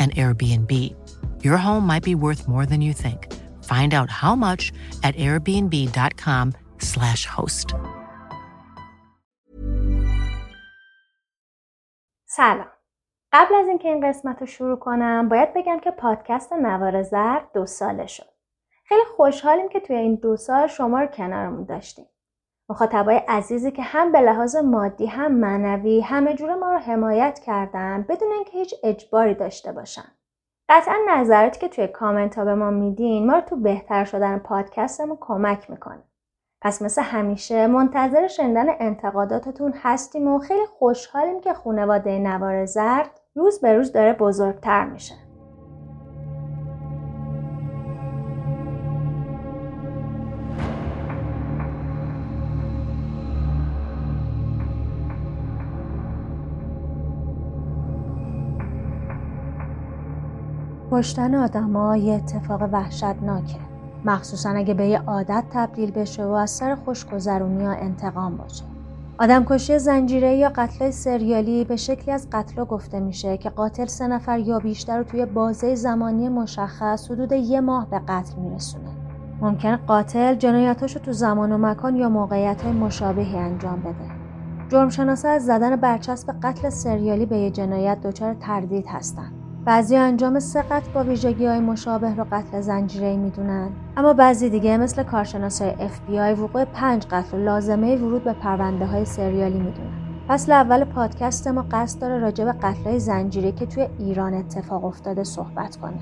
an Airbnb. Your home might be worth more than you think. Find out how much at airbnb.com/slash host. سلام قبل از اینکه این قسمت رو شروع کنم باید بگم که پادکست نوار زرد دو ساله شد خیلی خوشحالیم که توی این دو سال شما رو کنارمون داشتیم مخاطبای عزیزی که هم به لحاظ مادی هم معنوی همه جوره ما رو حمایت کردن بدون اینکه هیچ اجباری داشته باشن. قطعا نظراتی که توی کامنت ها به ما میدین ما رو تو بهتر شدن پادکستمون کمک می‌کنه. پس مثل همیشه منتظر شنیدن انتقاداتتون هستیم و خیلی خوشحالیم که خانواده نوار زرد روز به روز داره بزرگتر میشه. کشتن آدما یه اتفاق وحشتناکه. مخصوصا اگه به یه عادت تبدیل بشه و از سر خوشگذرونی یا انتقام باشه. آدم کشی زنجیره یا قتل سریالی به شکلی از قتل گفته میشه که قاتل سه نفر یا بیشتر رو توی بازه زمانی مشخص حدود یه ماه به قتل میرسونه. ممکن قاتل جنایتاشو تو زمان و مکان یا موقعیت های مشابهی انجام بده. جرمشناسا از زدن برچسب قتل سریالی به یه جنایت دچار تردید هستند بعضی انجام سه با ویژگی های مشابه رو قتل زنجیره می‌دونن. اما بعضی دیگه مثل کارشناسای FBI وقوع پنج قتل لازمه ورود به پرونده های سریالی می‌دونن. فصل اول پادکست ما قصد داره راجع به قتل های زنجیره که توی ایران اتفاق افتاده صحبت کنه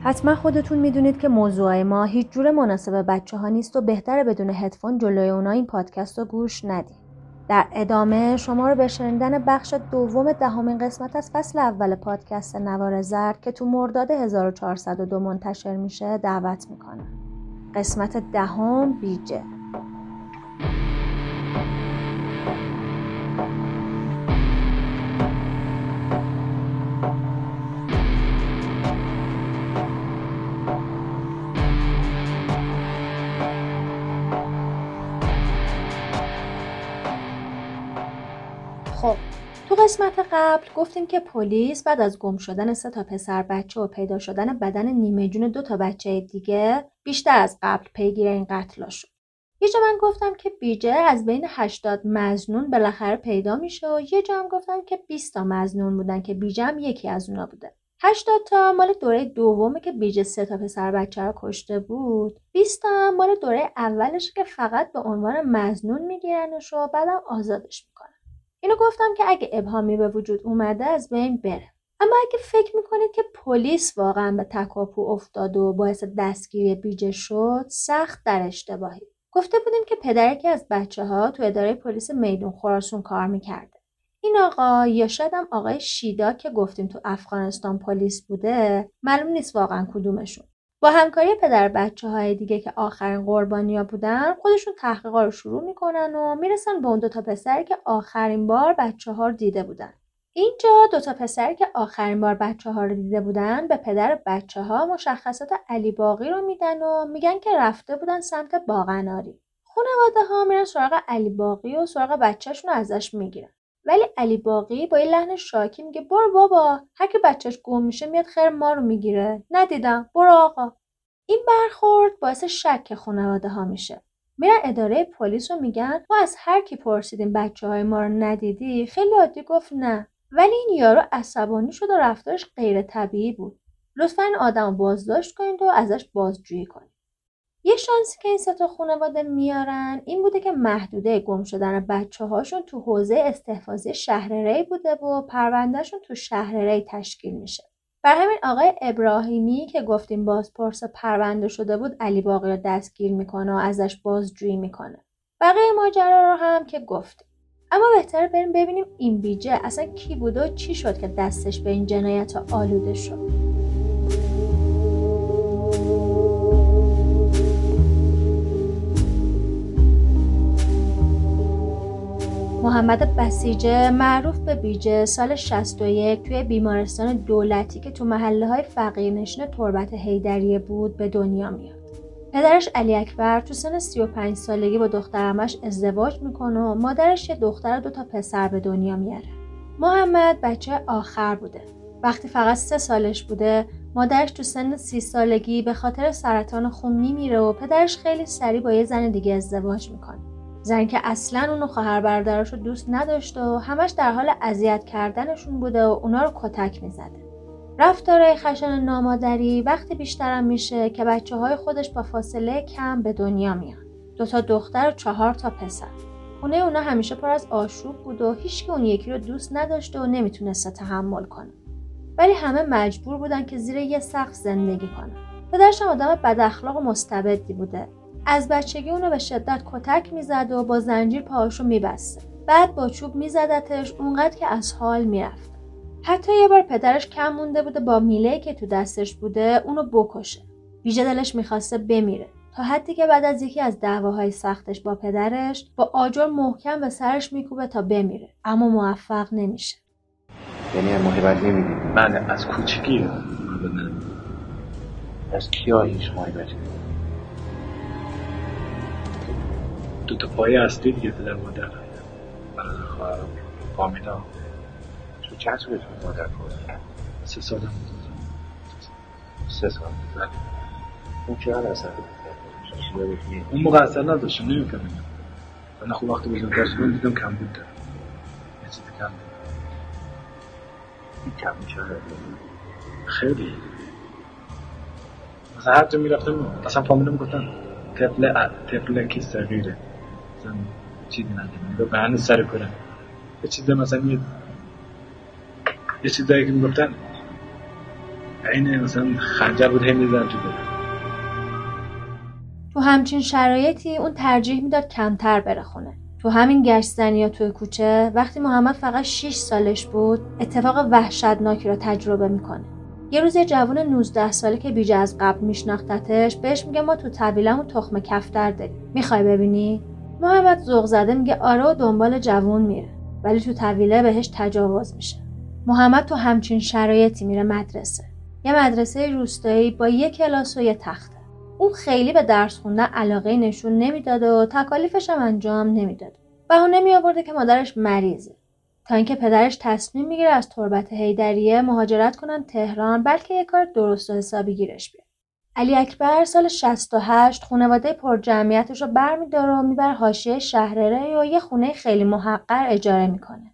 حتما خودتون می‌دونید که موضوع ما هیچ جور مناسب بچه ها نیست و بهتره بدون هدفون جلوی اونا این پادکست رو گوش ندید. در ادامه شما رو به شنیدن بخش دوم دهمین قسمت از فصل اول پادکست نوار زرد که تو مرداد 1402 منتشر میشه دعوت می‌کنم. قسمت دهم بیجه خب تو قسمت قبل گفتیم که پلیس بعد از گم شدن سه تا پسر بچه و پیدا شدن بدن نیمه جون دو تا بچه دیگه بیشتر از قبل پیگیر این قتلا شد. یه جا من گفتم که بیجه از بین 80 مزنون بالاخره پیدا میشه و یه جا هم گفتم که 20 تا مزنون بودن که بیجه هم یکی از اونا بوده. 80 تا مال دوره دومه که بیجه سه تا پسر بچه رو کشته بود 20 تا مال دوره اولش که فقط به عنوان مزنون میگیرنش و بعدم آزادش می‌کنن اینو گفتم که اگه ابهامی به وجود اومده از بین بره. اما اگه فکر می‌کنید که پلیس واقعا به تکاپو افتاد و باعث دستگیری بیجه شد سخت در اشتباهی. گفته بودیم که پدر که از بچه ها تو اداره پلیس میدون خراسون کار می‌کرده. این آقا یا شاید هم آقای شیدا که گفتیم تو افغانستان پلیس بوده معلوم نیست واقعا کدومشون. با همکاری پدر بچه های دیگه که آخرین قربانیا بودن خودشون تحقیقا رو شروع می‌کنن و می‌رسن به اون دو تا پسری که آخرین بار بچه ها رو دیده بودن اینجا دوتا پسر که آخرین بار بچه ها رو دیده بودن به پدر بچه ها مشخصات علی باقی رو میدن و میگن که رفته بودن سمت باغناری. خانواده ها میرن سراغ علی باقی و سراغ بچهشون رو ازش می‌گیرن. ولی علی باقی با یه لحن شاکی میگه برو بابا هر که بچهش گم میشه میاد خیر ما رو می‌گیره. ندیدم. برو آقا. این برخورد باعث شک خانواده ها میشه. میرن اداره پلیس رو میگن ما از هر کی پرسیدیم بچه های ما رو ندیدی؟ خیلی عادی گفت نه. ولی این یارو عصبانی شد و رفتارش غیر طبیعی بود. لطفا این آدم بازداشت کنید و ازش بازجویی کنید. یه شانسی که این ستا خانواده میارن این بوده که محدوده گم شدن بچه هاشون تو حوزه استحفاظی شهر ری بوده و پروندهشون تو شهر ری تشکیل میشه. بر همین آقای ابراهیمی که گفتیم بازپرس پرونده شده بود علی باقی رو دستگیر می‌کنه و ازش بازجویی می‌کنه. بقیه ماجرا رو هم که گفتیم. اما بهتره بریم ببینیم این بیجه اصلا کی بوده و چی شد که دستش به این جنایت آلوده شد. محمد بسیجه معروف به بیجه سال 61 توی بیمارستان دولتی که تو محله های فقیرنشین تربت هیدریه بود به دنیا میاد. پدرش علی اکبر تو سن 35 سالگی با دخترمش ازدواج می‌کنه و مادرش یه دختر و دو تا پسر به دنیا میاره. محمد بچه آخر بوده. وقتی فقط سه سالش بوده مادرش تو سن سی سالگی به خاطر سرطان خون میمیره و پدرش خیلی سریع با یه زن دیگه ازدواج می‌کنه. زن که اصلا اونو خواهر برادرش رو دوست نداشته و همش در حال اذیت کردنشون بوده و اونا رو کتک می‌زده. رفتارهای خشن نامادری وقتی بیشترم میشه که بچه های خودش با فاصله کم به دنیا میان. دو تا دختر و چهار تا پسر. خونه اونا همیشه پر از آشوب بود و هیچکی اون یکی رو دوست نداشته و نمی‌تونسته تحمل کنه. ولی همه مجبور بودن که زیر یه سقف زندگی کنن. پدرش آدم بد اخلاق و مستبدی بوده. از بچگی اونو به شدت کتک می‌زد و با زنجیر پاهاشو میبسته بعد با چوب میزدتش اونقدر که از حال می‌رفت. حتی یه بار پدرش کم مونده بوده با میله که تو دستش بوده اونو بکشه. ویژه دلش می‌خواسته بمیره. تا حدی که بعد از یکی از دعواهای سختش با پدرش با آجر محکم به سرش میکوبه تا بمیره. اما موفق نمیشه. یعنی محبت نمی‌دید بله از کوچگی. از کیا هیچ محبتی دو تا پایه اصلی دیگه پدر مادر برادر خواهرم فامیلا تو چند سالتون مادر کردن سه سالم بود. سه سال. اون چقدر اصلا اون موقع اصلا نداشتم نمیفهمیدم. من خوب وقتی بزرگتر شدم دیدم کم بود. دارم یه چیزی کم بود. این کم میشه خیلی. مثلا هر جا می‌رفتم اصلا فامیلم گفتن طفل طفل کی صغیره. مثلا چیزی ندارم. به هنوز سر کنم یه چیز مثلا یه یه چیزایی که می‌گفتن این مثلا خنجر بود هی میزن تو دلم تو همچین شرایطی اون ترجیح می‌داد کمتر بره خونه. تو همین گشت یا توی کوچه وقتی محمد فقط 6 سالش بود اتفاق وحشتناکی رو تجربه می‌کنه. یه روز یه جوون 19 ساله که بیجه از قبل میشناختتش بهش میگه ما تو طویلمون تخم کفتر داریم. می‌خوای ببینی؟ محمد ذوق زده میگه آره دنبال جوون میره ولی تو طویله بهش تجاوز میشه. محمد تو همچین شرایطی میره مدرسه. یه مدرسه روستایی با یه کلاس و یه تخته. اون خیلی به درس خوندن علاقه نشون نمی‌داد و تکالیفش هم انجام نمی‌داد. بهونه می آورده که مادرش مریضه. تا اینکه پدرش تصمیم می‌گیره از تربت هیدریه مهاجرت کنن تهران بلکه یه کار درست و حسابی گیرش بیاد علی اکبر سال 68 خانواده پر جمعیتش رو برمیداره و می‌بره حاشیه شهرره و یه خونه خیلی محقر اجاره می‌کنه.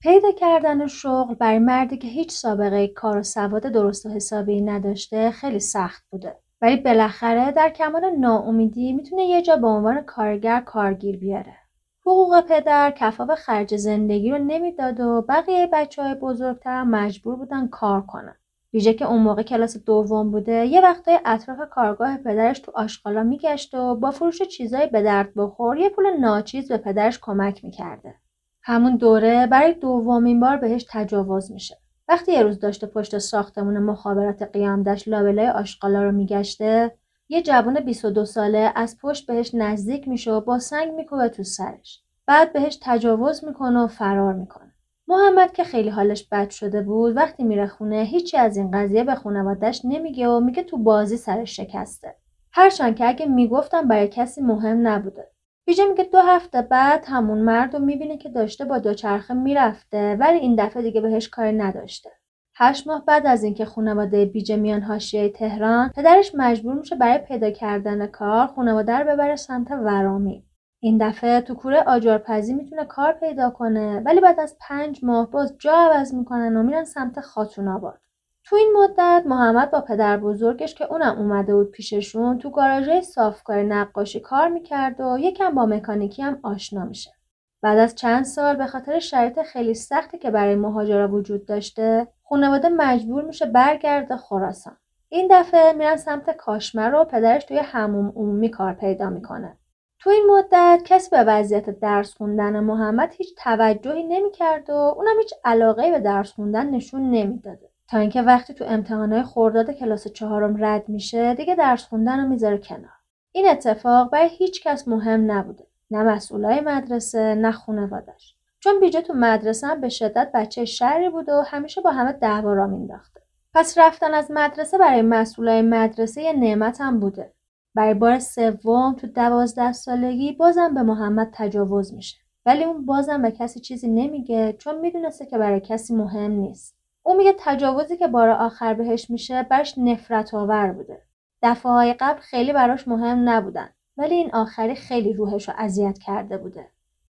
پیدا کردن شغل برای مردی که هیچ سابقه کار و سواد درست و حسابی نداشته خیلی سخت بوده. ولی بالاخره در کمال ناامیدی می‌تونه یه جا به عنوان کارگر کارگیر بیاره. حقوق پدر کفاف خرج زندگی رو نمی‌داد و بقیه بچه های بزرگتر مجبور بودن کار کنن. ویژه که اون موقع کلاس دوم بوده یه وقتای اطراف کارگاه پدرش تو آشغالا میگشت و با فروش چیزای به درد بخور یه پول ناچیز به پدرش کمک می‌کرده. همون دوره برای دومین بار بهش تجاوز میشه. وقتی یه روز داشته پشت ساختمون مخابرات قیام داشت لابلای آشغالا رو میگشته یه جوان 22 ساله از پشت بهش نزدیک میشه و با سنگ میکوبه تو سرش. بعد بهش تجاوز می‌کنه و فرار می‌کنه. محمد که خیلی حالش بد شده بود وقتی میره خونه هیچی از این قضیه به خانوادش نمیگه و میگه تو بازی سرش شکسته. هرچند که اگه می‌گفتم برای کسی مهم نبوده. بیجه میگه دو هفته بعد همون مرد رو می‌بینه که داشته با دوچرخه می‌رفته ولی این دفعه دیگه بهش کاری نداشته. هشت ماه بعد از اینکه خانواده بیجه میان حاشیه تهران پدرش مجبور میشه برای پیدا کردن کار خانواده رو ببره سمت ورامی این دفعه تو کوره آجارپزی می‌تونه کار پیدا کنه ولی بعد از پنج ماه باز جا عوض می‌کنن و میرن سمت خاتون آباد. تو این مدت محمد با پدر بزرگش که اونم اومده بود پیششون تو گاراژ صافکار نقاشی کار می‌کرد و یکم با مکانیکی هم آشنا میشه. بعد از چند سال به خاطر شرایط خیلی سختی که برای مهاجرا وجود داشته خانواده مجبور میشه برگرده خراسان. این دفعه میرن سمت کاشمر و پدرش توی هموم عمومی کار پیدا می‌کنه. تو این مدت کسی به وضعیت درس خوندن محمد هیچ توجهی نمی‌کرد و اونم هیچ علاقه به درس خوندن نشون نمی‌داده. تا اینکه وقتی تو امتحانات خرداد کلاس چهارم رد میشه دیگه درس خوندن رو می‌ذاره کنار. این اتفاق برای هیچ کس مهم نبوده. نه مسئولای مدرسه نه خانوادش چون بیجه تو مدرسه هم به شدت بچه شری بود و همیشه با همه دعوا را مینداخته. پس رفتن از مدرسه برای مسئولای مدرسه یه نعمت هم بوده. برای بار سوم تو دوازده سالگی بازم به محمد تجاوز میشه. ولی اون بازم به کسی چیزی نمیگه چون می‌دونسته که برای کسی مهم نیست. او میگه تجاوزی که بار آخر بهش میشه برش نفرت آور بوده. دفعه های قبل خیلی براش مهم نبودن. ولی این آخری خیلی روحش رو اذیت کرده بوده.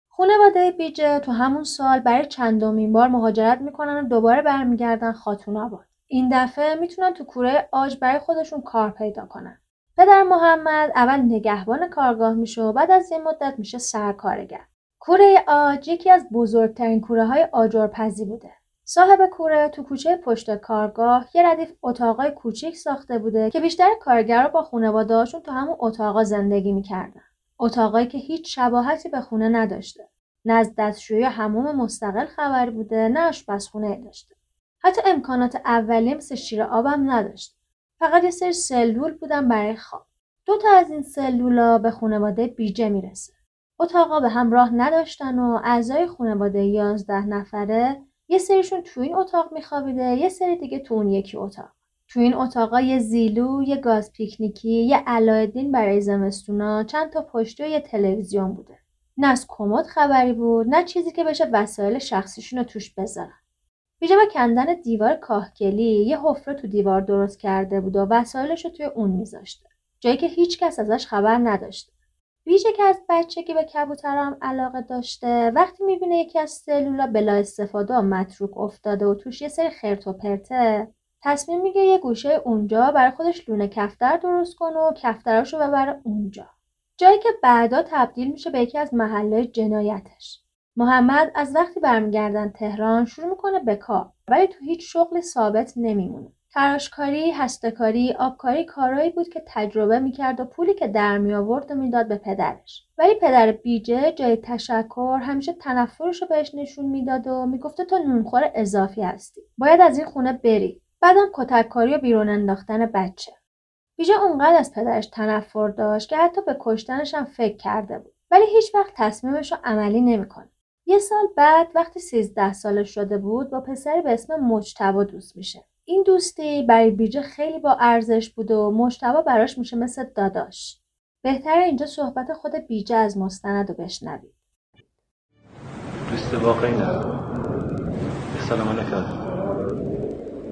خانواده بیجه تو همون سال برای چندمین بار مهاجرت می‌کنن و دوباره برمیگردن خاتون آباد این دفعه می‌تونن تو کوره آج برای خودشون کار پیدا کنن. پدر محمد اول نگهبان کارگاه میشه و بعد از این مدت میشه سرکارگر کوره آج یکی از بزرگترین کوره های آجرپزی بوده صاحب کوره تو کوچه پشت کارگاه یه ردیف اتاقای کوچیک ساخته بوده که بیشتر کارگرها با خونواده‌هاشون تو همون اتاقا زندگی می‌کردن. اتاقایی که هیچ شباهتی به خونه نداشته. نه از دستشویی هموم مستقل خبر بوده نه آشپزخونه داشته. حتی امکانات اولیه مثل شیر آبم نداشته. فقط یه سری سلول بودن برای خواب. دو تا از این سلولا به خانواده بیجه می‌رسه. اتاقا به هم راه نداشتن و اعضای خانواده یازده نفره یه سریشون تو این اتاق میخوابیده یه سری دیگه تو اون یکی اتاق تو این اتاقا یه زیلو یه گاز پیکنیکی یه علایدین برای زمستونا چند تا پشتی و یه تلویزیون بوده نه از کمد خبری بود نه چیزی که بشه وسایل شخصیشون رو توش بذارن بیجا با کندن دیوار کاهگلی یه حفره تو دیوار درست کرده بود و وسایلش رو توی اون میذاشته. جایی که هیچ کس ازش خبر نداشته. ویژه که از بچگی به کبوترام علاقه داشته وقتی می‌بینه یکی از سلولا بلا استفاده و متروک افتاده و توش یه سری خرت و پرته تصمیم میگه یه گوشه اونجا برای خودش لونه کفتر درست کنه و کفتراشو ببره اونجا. جایی که بعدا تبدیل میشه به یکی از محله جنایتش. محمد از وقتی برمیگردن تهران شروع می‌کنه به کار ولی تو هیچ شغل ثابت نمیمونه تراشکاری، هستهکاری، آبکاری کارایی بود که تجربه می‌کرد و پولی که در می آورد و می‌داد به پدرش. ولی پدر بیجه جای تشکر همیشه تنفرش رو بهش نشون می‌داد و می‌گفته تو نونخور اضافی هستی. باید از این خونه بری. بعدم کتککاری و بیرون انداختن بچه. بیجه اونقدر از پدرش تنفر داشت که حتی به کشتنش هم فکر کرده بود. ولی هیچ وقت تصمیمش رو عملی نمی‌کنه. یه سال بعد وقتی سیزده سالش شده بود با پسری به اسم مجتبا دوست میشه. این دوستی برای بیجه خیلی با ارزش بود و مشتبه براش میشه مثل داداش. بهتر اینجا صحبت خود بیجه از مستند رو بشنوید. دوست واقعی نه سلام علیکم.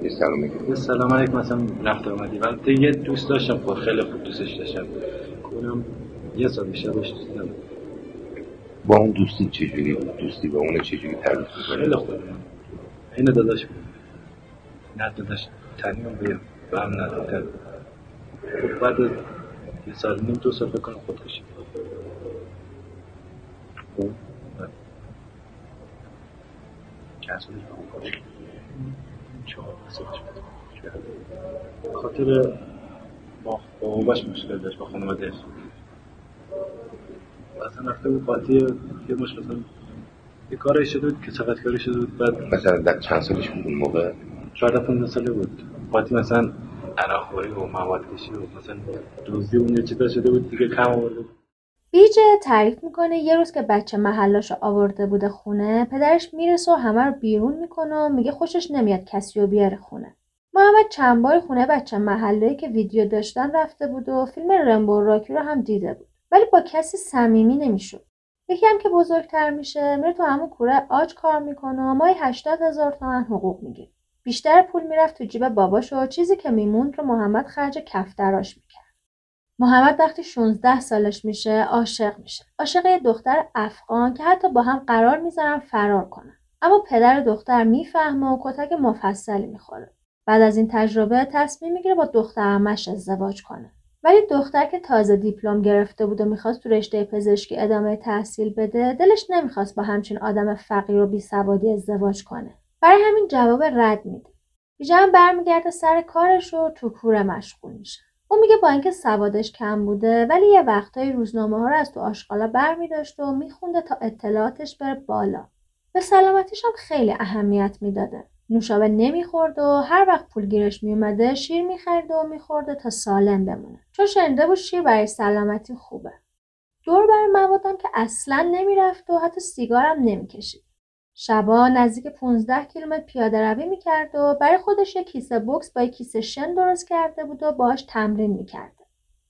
یه سلام یه سلام علیکم مثلا رفت اومدی ولی یه دوست داشتم خب خیلی خوب دوستش داشتم. اونم یه سال بیشتر باش دوست با اون دوستی چجوری بود؟ دوستی با اون چجوری تعریف خیلی می‌کنه خوب. این داداش بود نه داداش تنیم بیم و هم ندادن بعد یه سال نیم دو سال سالش بود به خاطر با باباش مشکل داشت با خانوادهش و اصلا رفته بود قاطی یه مشکل مثلا یه کاری شده بود که چقدر کاری شده بود بعد مثلا در چند سالش بود اون موقع؟ 14 15 ساله بود. قاطی مثلا عراق خوری و مواد کشی و مثلا دوزی اون یه چیزا شده بود دیگه کم آورده بود. بیجه تعریف می‌کنه یه روز که بچه محلاشو آورده بوده خونه پدرش می‌رسه و همه رو بیرون می‌کنه و میگه خوشش نمیاد کسی رو بیاره خونه. محمد چند بار خونه بچه محله که ویدیو داشتن رفته بود و فیلم رمبو راکی رو هم دیده بود. ولی با کسی صمیمی نمی‌شد. یکی هم که بزرگتر میشه میره تو همون کوره آج کار می‌کنه و مای هشتاد هزار تومن حقوق می‌گیره. بیشتر پول می‌رفت تو جیب باباش و چیزی که میموند رو محمد خرج کفتراش می‌کرد. محمد وقتی 16 سالش میشه عاشق میشه. عاشق یه دختر افغان که حتی با هم قرار می‌ذارن فرار کنن. اما پدر دختر می‌فهمه و کتک مفصلی می‌خوره. بعد از این تجربه تصمیم می‌گیره با دختر همش ازدواج کنه. ولی دختر که تازه دیپلم گرفته بود و می‌خواست تو رشته پزشکی ادامه تحصیل بده دلش نمی‌خواست با همچین آدم فقیر و بیسوادی ازدواج کنه. برای همین جواب رد میده. بیژن برمیگرده سر کارش و تو کوره مشغول میشه. اون میگه با اینکه سوادش کم بوده ولی یه وقتایی روزنامه ها رو از تو آشغالا برمیداشت و میخونده تا اطلاعاتش بره بالا. به سلامتیش هم خیلی اهمیت می‌داده. نوشابه نمی‌خورد و هر وقت پول گیرش میومده شیر می‌خرید و میخورده تا سالم بمونه چون شنیده بود شیر برای سلامتی خوبه دور بر موادم که اصلا نمی‌رفت و حتی سیگارم نمی‌کشید شبا نزدیک 15 کیلومتر پیاده روی می‌کرد و برای خودش یک کیسه بوکس با یک کیسه شن درست کرده بود و باهاش تمرین می‌کرد.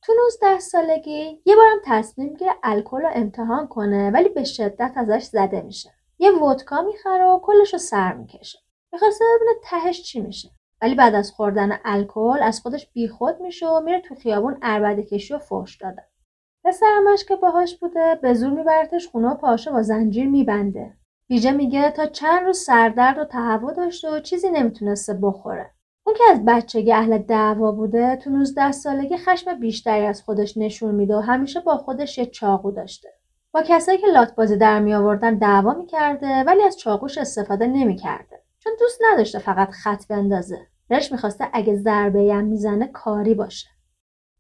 تو 19 سالگی یه بارم تصمیم می‌گیره الکل رو امتحان کنه ولی به شدت ازش زده میشه. یه ودکا می‌خره و کلش رو سر می‌کشه. می‌خواسته ببینه تهش چی میشه. ولی بعد از خوردن الکل از خودش بیخود میشه و میره تو خیابون عربده کشی و فحش داده. پسرمش که باهاش بوده به زور میبرتش خونه و پاشه با زنجیر میبنده بیجه میگه تا چند روز سردرد و تهوع داشته و چیزی نمی‌تونسته بخوره. اون که از بچگی اهل دعوا بوده تو 19 سالگی خشم بیشتری از خودش نشون میده و همیشه با خودش یه چاقو داشته. با کسایی که لات بازی در می آوردن دعوا می‌کرده ولی از چاقوش استفاده نمی‌کرده. چون دوست نداشته فقط خط بندازه. دلش می‌خواسته اگه ضربه هم می‌زنه کاری باشه.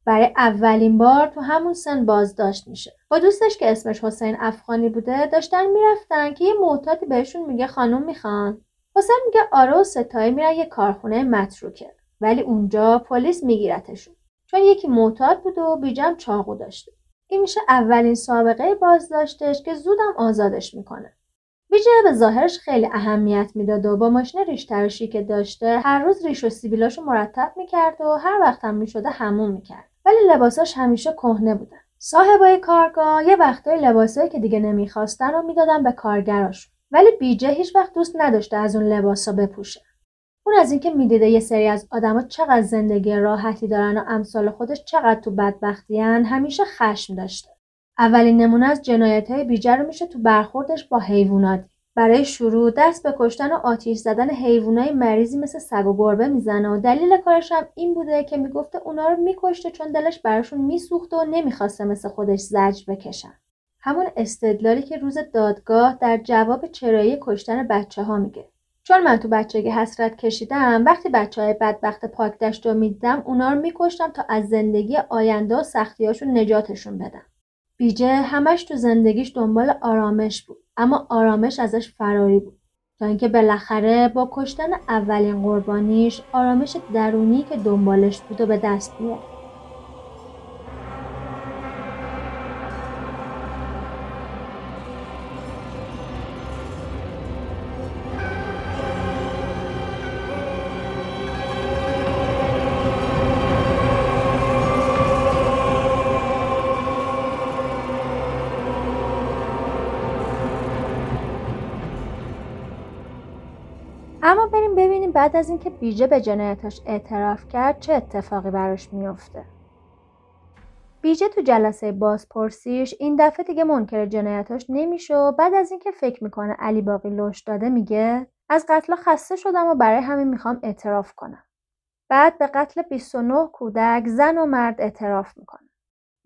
برای اولین بار تو همون سن بازداشت میشه. با دوستش که اسمش حسین افغانی بوده داشتن می‌رفتن که یه معتادی بهشون میگه خانم می‌خوان. حسین میگه آره و ستایی میرن یه کارخونه متروکه. ولی اونجا پلیس میگیرتشون. چون یکی معتاد بود و بیجم چاقو داشته. این میشه اولین سابقه بازداشتش که زودم آزادش می‌کنه. ویژه به ظاهرش خیلی اهمیت می‌داد و با ماشین ریش ترشی که داشته هر روز ریش و سیبیلاشو مرتب می‌کرد و هر وقت هم می‌شده همون می‌کرد. ولی لباساش همیشه کهنه بودن صاحبای کارگاه یه وقتای لباسایی که دیگه نمی‌خواستن رو می‌دادن به کارگراشون ولی بیجه هیچ وقت دوست نداشته از اون لباسا بپوشه. اون از اینکه می‌دیده یه سری از آدما چقدر زندگی راحتی دارن و امثال خودش چقدر تو بدبختیان همیشه خشم داشته. اولین نمونه از جنایت های بیجه رو میشه تو برخوردش با حیوانات. برای شروع دست به کشتن و آتیش زدن حیوانای مریضی مثل سگ و گربه می‌زنه و دلیل کارش هم این بوده که می‌گفته اونا رو میکشته چون دلش براشون میسوخته و نمی‌خواسته مثل خودش زجر بکشن. همون استدلالی که روز دادگاه در جواب چرایی کشتن بچه ها میگه. چون من تو بچگی حسرت کشیدم وقتی بچه های بدبخت پاک دشت رو می‌دیدم اونا رو میکشتم تا از زندگی آینده و سختیاشون نجاتشون بدم بیجه همش تو زندگیش دنبال آرامش بود. اما آرامش ازش فراری بود. تا اینکه بالاخره با کشتن اولین قربانیش آرامش درونی که دنبالش بود و به دست بیاره بعد از اینکه بیجه به جنایتش اعتراف کرد چه اتفاقی براش میافته؟ بیجه تو جلسه بازپرسیش این دفعه دیگه منکر جنایتاش نمیشه و بعد از اینکه فکر می‌کنه علی باقی لش داده میگه از قتل خسته شدم و برای همین می‌خوام اعتراف کنم. بعد به قتل 29 کودک زن و مرد اعتراف می‌کنه.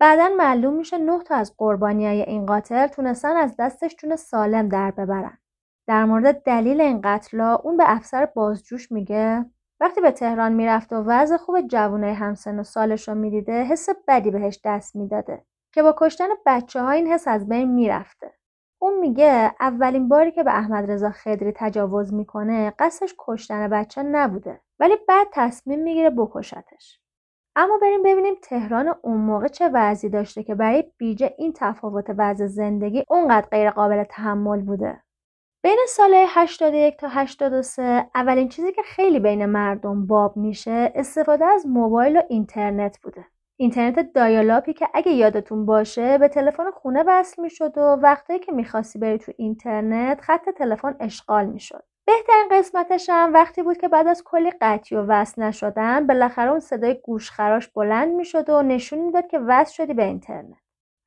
بعدا معلوم میشه 9 تا از قربانیای این قاتل تونستن از دستش جون سالم در ببرن. در مورد دلیل این قتلا اون به افسر بازجوش میگه وقتی به تهران می‌رفت و وضع خوب جوانای همسن و سالش رو می‌دیده حس بدی بهش دست می‌داده که با کشتن بچه ها این حس از بین می‌رفته اون میگه اولین باری که به احمد رضا خدری تجاوز می‌کنه قصدش کشتن بچه نبوده ولی بعد تصمیم می‌گیره بکشتش اما بریم ببینیم تهران اون موقع چه وضعی داشته که برای بیجه این تفاوت وضع زندگی اونقدر غیر قابل تحمل بوده. بین سال 81 تا 83 اولین چیزی که خیلی بین مردم باب میشه استفاده از موبایل و اینترنت بوده. اینترنت دایالاپی که اگه یادتون باشه به تلفن خونه وصل می‌شد و وقتی که می‌خواستی بری تو اینترنت خط تلفن اشغال می‌شد. بهترین قسمتش هم وقتی بود که بعد از کلی قطعی و وصل نشدن بالاخره اون صدای گوشخراش بلند می‌شد و نشون می‌داد که وصل شدی به اینترنت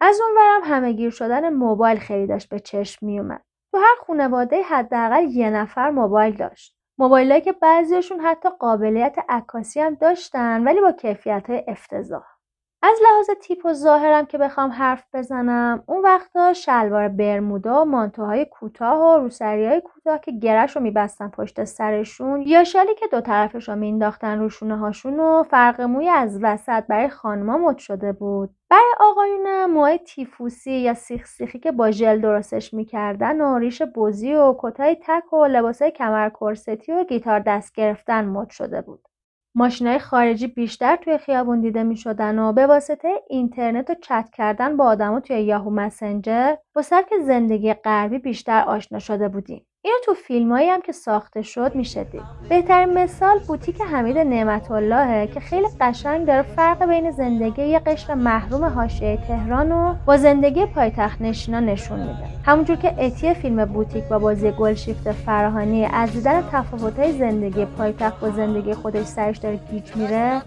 از اون همه همهگیر شدن موبایل خیلی داشت به چشم میومد تو هر خانواده حداقل یه نفر موبایل داشت. موبایلایی که بعضیشون حتی قابلیت عکاسی هم داشتن ولی با کیفیت های افتضاح. از لحاظ تیپ و ظاهرم که بخوام حرف بزنم اون وقتا شلوار برمودا و مانتوهای کوتاه و روسریهای کوتاه که گرش رو میبستن پشت سرشون یا شالی که دو طرفش رو مینداختن روشونه هاشون و فرق موی از وسط برای خانما مد شده بود. برای آقایونم موهای تیفوسی یا سیخ سیخی که با ژل درستش می‌کردن و ریش بزی و کتای تک و لباسای کمر کرستی و گیتار دست گرفتن مد شده بود. ماشینای خارجی بیشتر توی خیابون دیده می شدن و به واسطه اینترنت و چت کردن با آدما توی یاهو مسنجر با سبک زندگی غربی بیشتر آشنا شده بودیم. اینو تو فیلمایی هم که ساخته شد میشه دید. بهترین مثال بوتیک حمید نعمت اللهه که خیلی قشنگ داره فرق بین زندگی یه قشر محروم حاشیه تهران و با زندگی پایتخت نشینا نشون میده. همونجور که اتی فیلم بوتیک با بازی گلشیفت فراهانی از دیدن تفاوتهای زندگی پایتخت با زندگی خودش سرش داره گیج میره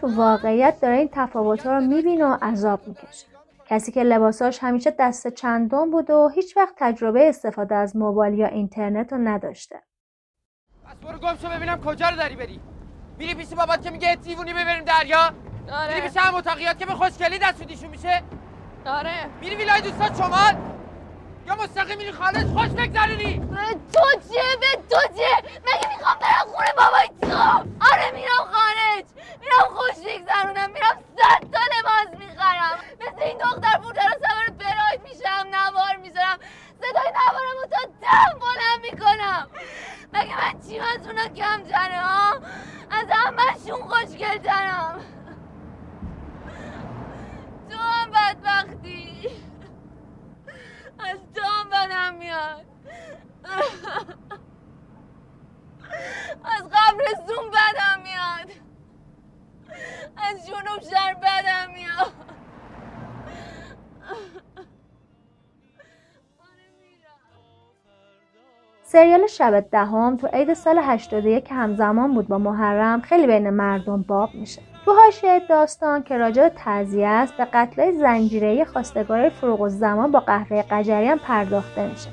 تو واقعیت داره این تفاوتها رو می‌بینه و عذاب می‌کشه. کسی که لباساش همیشه دست چندم بود و هیچ وقت تجربه استفاده از موبایل یا اینترنت رو نداشته. پس برو گم شو ببینم کجا رو داری بری. میری پیش بابات که میگه دیوونی ببریم دریا؟ داره. میری پیش هم اتاقیات که به خوشگلی دستودیشون میشه؟ داره. میری ویلای دوستات شمال؟ یا مستقیم میری خارج خوش بگذرونی؟ تو چه به تو چه مگه می‌خوام برم خونه بابای تو؟ آره میرم خارج. میرم خوش بگذرونم میرم صد تا لباس می‌خرم. مثل این دختر بوده رو سوار براید میشم نوار می‌ذارم. صدای نوارم تا دم بلند می‌کنم. مگه من چیم از اونا کم جنه ها از همهشون خوشگل ترم تو هم بدبختی. از دام بدم میاد. از قبرستون بدم میاد. از جنوب شهر بدم میاد. سریال شب دهم تو عید سال 81 که همزمان بود با محرم خیلی بین مردم باب میشه. حاشیه داستان که راجع به است به قتلای زنجیره خواستگار فروغ زمان با قهوه قجری هم پرداخته میشه.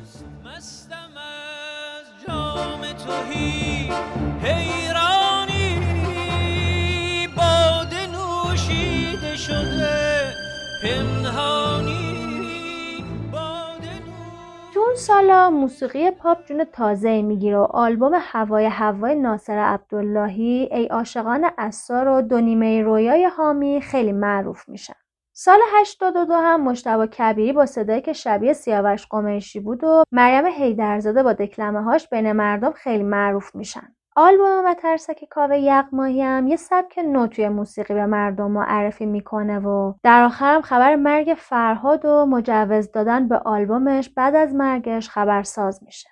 اون سالا موسیقی پاپ جون تازه می‌گیره و آلبوم هوای هوای ناصر عبداللهی ای عاشقان اسار و دو نیمه رویای حامی خیلی معروف میشن. سال 82 هم مشتبه کبیری با صدایی که شبیه سیاوش قمیشی بود و مریم هیدرزاده با دکلمه هاش بین مردم خیلی معروف میشن. آلبوم و ترسک کاوه یغمایی هم یه سبک نو توی موسیقی به مردم معرفی می‌کنه و در آخرم خبر مرگ فرهاد و مجوز دادن به آلبومش بعد از مرگش خبرساز میشه.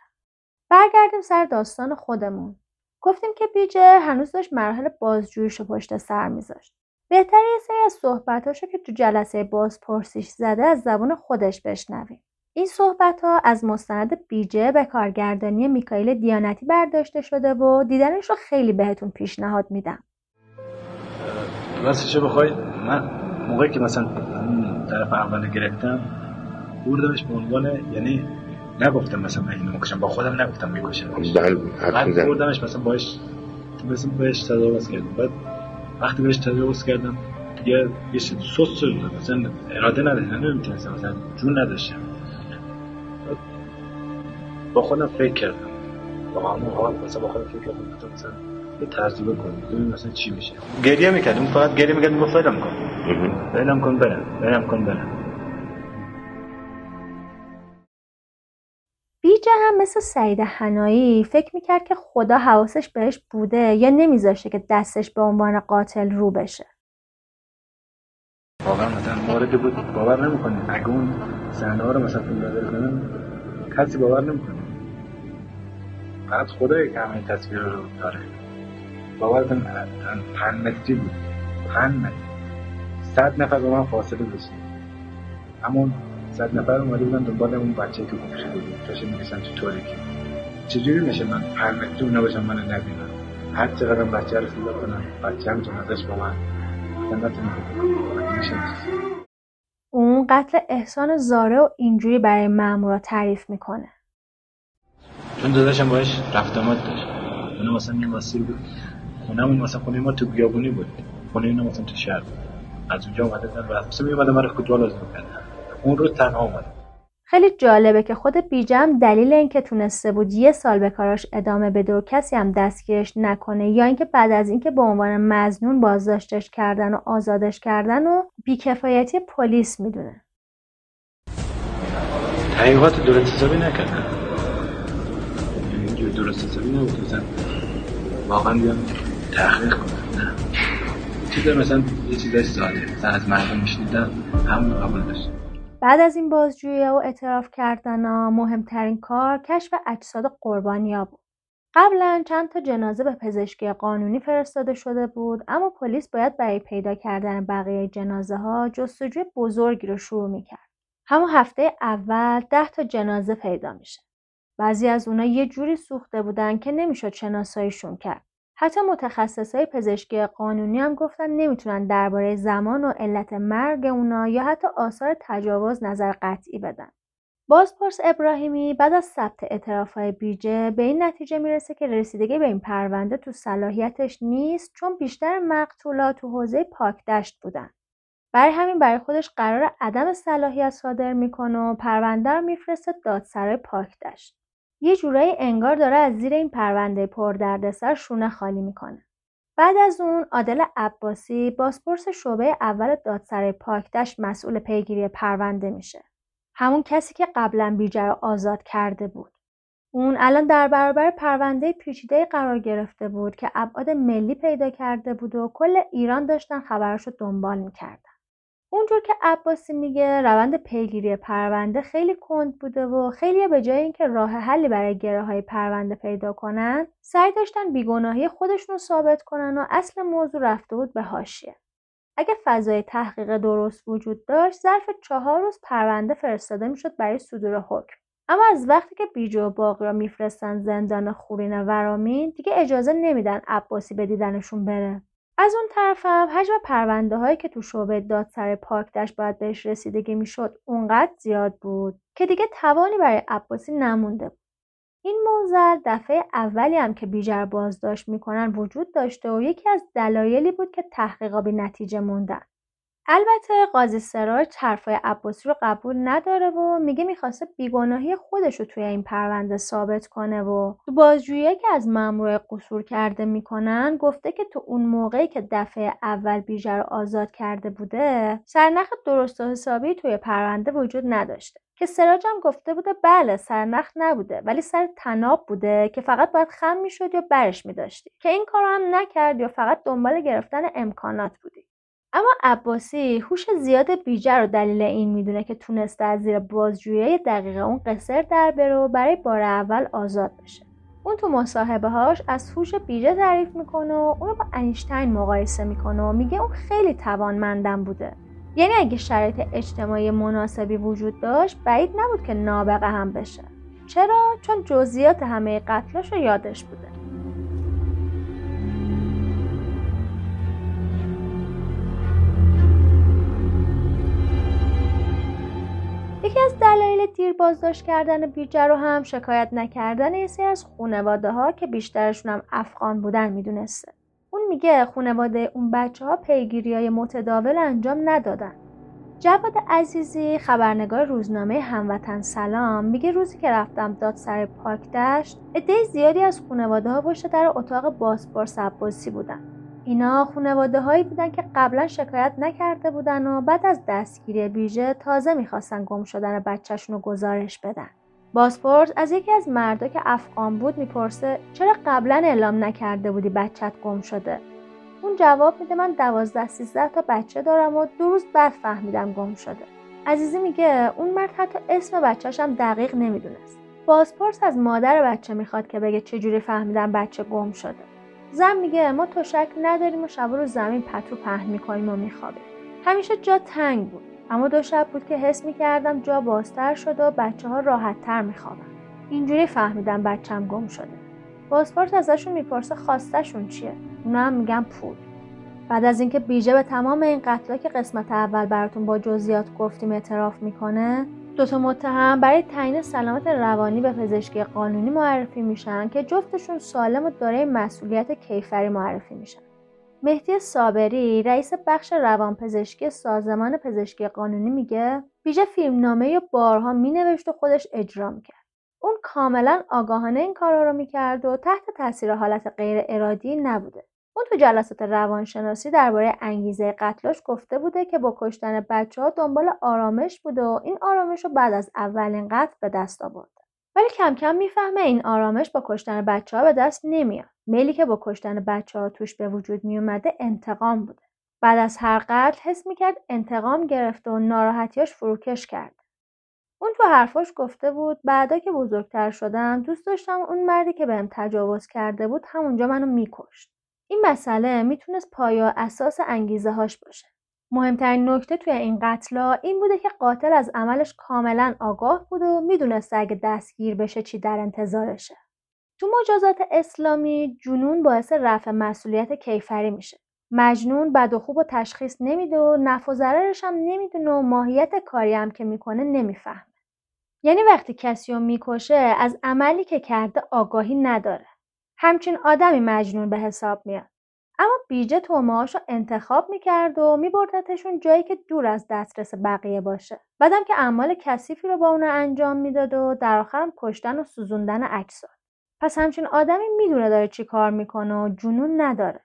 برگردیم سر داستان خودمون. گفتیم که بیجه هنوز داشت مراحل بازجویش رو پشت سر میذاشت. بهتر یه سری از صحبتاشو که تو جلسه بازپرسیش زده از زبون خودش بشنویم. این صحبت ها از مستند بیجه به کارگردانی میکائیل دیانتی برداشته شده و دیدنش رو خیلی بهتون پیشنهاد میدم. راستش بخوای؟ من موقعی که مثلا طرف اول گرفتم بردمش به عنوان یعنی نگفتم مثلا من اینو می‌کشم با خودم نگفتم می‌کشم. بله بعد بردمش مثلا باش مثلا بهش تجاوز کردم. بعد وقتی بهش تجاوز کردم یه یه سوس شد مثلا اراده نداشتم نمی‌تونستم مثلا جون نداشتم. با خودم فکر کردم. با همون حال مثلا با خودم فکر کردم. مثلا یه تجربه کنیم. ببین مثلا چی میشه. گریه می‌کردیم. فقط گریه می‌کرد می‌گفت فعلم کن. فعلم کن برم. فعلم کن برم. بیجه هم مثل سعید حنایی فکر می‌کرد که خدا حواسش بهش بوده یا نمیذاشته که دستش به عنوان قاتل رو بشه. واقعا مثلا موردی بود. باور نمی‌کنه. اگه اون صحنه ها رو مثلا فیلم کسی باور نمی‌کنه. فقط خدایی که همه تصویر رو داره. کن پنج متری بود. پنج متر. صد نفر به من فاصله داشت همون صد نفر اومده بودن دنبال اون بچه که گم شده بود. داشته میگشتن تو تاریکی چجوری میشه من پنج متری اون نباشم من نبینم هر چقدر بچه رو صدا کنم بچه هم ازش با من. اون قتل احسان زاره و اینجوری برای مامورا تعریف می‌کنه. چون داداشم باش رفت آمد داشت. اون مثلا یه مسیر بود. خونمون مثلا خونه ما تو بیابونی بود. خونه اینا مثلا تو شهر بود. از اونجا اومده بودن و مثلا میومده من رو کجا لازم اون رو تنها اومده خیلی جالبه که خود بیجم دلیل اینکه تونسته بود یه سال به کاراش ادامه بده و کسی هم دستگیرش نکنه یا اینکه بعد از اینکه به عنوان مزنون بازداشتش کردن و آزادش کردن و بیکفایتی پلیس می‌دونه. تحقیقات درست حسابی نکردن حسابی نبود واقعا بیان تحقیق کنن نه چیز مثلا یه چیزای ساده مثلا از مردم میشنیدم همون قبول داشت بعد از این بازجویی و اعتراف کردن ها مهمترین کار کشف اجساد قربانیا بود. قبلا چند تا جنازه به پزشکی قانونی فرستاده شده بود اما پلیس باید برای پیدا کردن بقیه جنازه ها جستجوی بزرگی رو شروع می‌کرد. همون هفته اول ده تا جنازه پیدا میشه. بعضی از اونا یه جوری سوخته بودن که نمی‌شد شناساییشون کرد. حتی های پزشکی قانونی هم گفتن نمی‌تونن درباره زمان و علت مرگ اونا یا حتی آثار تجاوز نظر قطعی بدن. بازپرس ابراهیمی بعد از ثبت اعترافهای بیجه به این نتیجه می‌رسه که رسیدگی به این پرونده تو صلاحیتش نیست چون بیشتر مقتولات تو حوزه پاکدشت بودن. برای همین برای خودش قرار عدم صلاحیت صادر می‌کنه و پرونده رو میفرسته دادسرای پاکدشت. یه جورایی انگار داره از زیر این پرونده پردردسر شونه خالی می‌کنه. بعد از اون عادل عباسی بازپرس شعبه اول دادسرای پاکدشت مسئول پیگیری پرونده میشه. همون کسی که قبلا بیجه آزاد کرده بود. اون الان در برابر پرونده پیچیده قرار گرفته بود که ابعاد ملی پیدا کرده بود و کل ایران داشتن خبرش رو دنبال می‌کردن. اونجور که عباسی میگه روند پیگیری پرونده خیلی کند بوده و خیلی به جای اینکه راه حلی برای گره های پرونده پیدا کنن سعی داشتن بیگناهی خودشون رو ثابت کنن و اصل موضوع رفته بود به هاشیه. اگه فضای تحقیق درست وجود داشت ظرف چهار روز پرونده فرستاده می‌شد برای صدور حکم اما از وقتی که بیجو و باقی را میفرستن زندان خورین ورامین دیگه اجازه نمیدن عباسی به دیدنشون بره از اون طرفم حجم پرونده هایی که تو شعبه دادسر پاکدشت باید بهش رسیدگی می‌شد اونقدر زیاد بود که دیگه توانی برای عباسی نمونده بود. این موزل دفعه اولی هم که بیجر بازداشت می‌کنن وجود داشته و یکی از دلایلی بود که تحقیقا به نتیجه موندن. البته قاضی سراج حرفای عباسی رو قبول نداره و میگه می‌خواسته بیگناهی خودش رو توی این پرونده ثابت کنه و تو بازجویی که از مامورای قصور کرده می‌کنن گفته که تو اون موقعی که دفعه اول بیژه رو آزاد کرده بوده سرنخ درست و حسابی توی پرونده وجود نداشته. که سراج هم گفته بوده بله سرنخ نبوده ولی سر تناب بوده که فقط باید خم می‌شد یا برش میداشتی. که این کار هم نکرد یا فقط دنبال گرفتن امکانات بودی. اما عباسی هوش زیاد بیجه رو دلیل این می‌دونه که تونسته از زیر بازجویی دقیقه اون قصر در بره و برای بار اول آزاد بشه. اون تو مصاحبه هاش از هوش بیجه تعریف می‌کنه و اونو با انیشتین مقایسه می‌کنه و میگه اون خیلی توانمندم بوده. یعنی اگه شرایط اجتماعی مناسبی وجود داشت بعید نبود که نابغه هم بشه. چرا؟ چون جزئیات همه قتلاش رو یادش بوده. یکی از دلایل دیر بازداشت کردن بیجه رو هم شکایت نکردن یه سری از خانواده ها که بیشترشون هم افغان بودن می‌دونسته. اون میگه خانواده اون بچه ها پیگیری های متداول انجام ندادن. جواد عزیزی خبرنگار روزنامه هموطن سلام میگه روزی که رفتم داد سر پاک دشت عده زیادی از خانواده ها پشت در اتاق بازپرس عباسی بودن. اینا خانواده هایی بودن که قبلا شکایت نکرده بودن و بعد از دستگیری بیژه تازه می‌خواستن گم شدن بچهشون رو گزارش بدن. بازپرس از یکی از مردا که افغان بود می‌پرسه چرا قبلا اعلام نکرده بودی بچت گم شده؟ اون جواب میده من دوازده سیزده تا بچه دارم و دو روز بعد فهمیدم گم شده عزیزی میگه اون مرد حتی اسم بچهش هم دقیق نمی‌دونست بازپرس از مادر بچه می‌خواد که بگه چجوری فهمیدم بچه گم شده زن میگه ما شک نداریم و شب رو زمین پتو پهن می‌کنیم و میخوابیم. همیشه جا تنگ بود. اما دو شب بود که حس می‌کردم جا بازتر شده و بچه ها راحت تر میخوابن. اینجوری فهمیدم بچم گم شده. پاسپورت ازشون می‌پرسه خواستشون چیه؟ اونا هم میگن پول. بعد از اینکه بیجه به تمام این قتلا که قسمت اول براتون با جزئیات گفتیم اعتراف می‌کنه دوتا متهم برای تعیین سلامت روانی به پزشکی قانونی معرفی میشن که جفتشون سالم و دارای مسئولیت کیفری معرفی میشن. مهدی صابری رئیس بخش روانپزشکی سازمان پزشکی قانونی میگه بیژه فیلمنامه بارها مینوشت و خودش اجرا می‌کرد. اون کاملا آگاهانه این کارا رو می‌کرد و تحت تاثیر حالت غیر ارادی نبوده. اون تو جلسات روانشناسی درباره انگیزه قتلاش گفته بوده که با کشتن بچه ها دنبال آرامش بوده و این آرامش رو بعد از اولین قتل به دست آورده. ولی کم کم می‌فهمه این آرامش با کشتن بچه ها به دست نمیاد. میلی که با کشتن بچه ها توش به وجود میومده انتقام بوده. بعد از هر قتل حس می‌کرد انتقام گرفته و ناراحتیاش فروکش کرد اون تو حرفاش گفته بود بعدا که بزرگتر شدم دوست داشتم اون مردی که بهم تجاوز کرده بود همونجا منو میکشت. این مسئله می‌تونست پایا اساس انگیزه هاش باشه. مهمترین نکته توی این قتلا این بوده که قاتل از عملش کاملا آگاه بود و می‌دونسته اگه دستگیر بشه چی در انتظارشه. تو مجازات اسلامی جنون باعث رفع مسئولیت کیفری میشه. مجنون بد و خوب و تشخیص نمیده و نفع و ضررش هم نمی‌دونه و ماهیت کاری هم که می‌کنه نمی‌فهمه. یعنی وقتی کسی رو می‌کشه از عملی که کرده آگاهی نداره. همچین آدمی مجنون به حساب میاد. اما بیجه تومهاش رو انتخاب می‌کرد و میبردتشون جایی که دور از دسترس بقیه باشه. بعدم که اعمال کثیفی رو با اون انجام می‌داد و در آخرم کشتن و سوزوندن اجساد پس همچین آدمی می‌دونه داره چی کار می‌کنه و جنون نداره.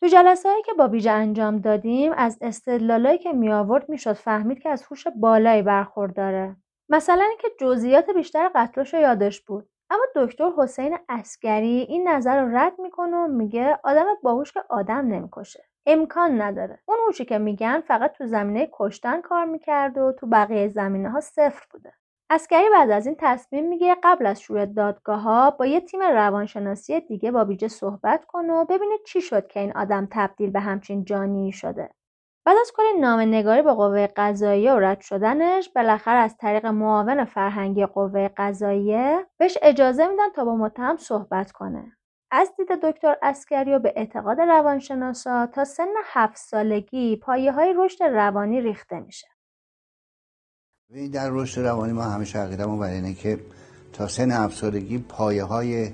تو جلسه هایی که با بیجه انجام دادیم از استدلالایی که می آورد می‌شد فهمید که از هوش بالایی برخورداره. مثلا اینکه جزئیات بیشتر قتلش یادش بود. اما دکتر حسین اسکری این نظر رو رد می‌کنه و میگه آدم باهوش که آدم نمی‌کشه. امکان نداره. اون هوشی که میگن فقط تو زمینه کشتن کار می‌کرد و تو بقیه زمینه ها صفر بوده. اسکری بعد از این تصمیم می‌گیره قبل از شروع دادگاه ها با یه تیم روانشناسی دیگه با بیجه صحبت کنه و ببینه چی شد که این آدم تبدیل به همچین جانی شده. بعد از کلی نامه نگاری به قوه قضاییه و رد شدنش بالاخره از طریق معاون فرهنگی قوه قضاییه بهش اجازه میدن تا با متهم صحبت کنه. از دید دکتر اسکری و به اعتقاد روانشناسا تا سن هفت سالگی پایه های رشد روانی ریخته میشه. در رشد روانی ما همیشه عقیدمون بر اینه که تا سن هفت سالگی پایه های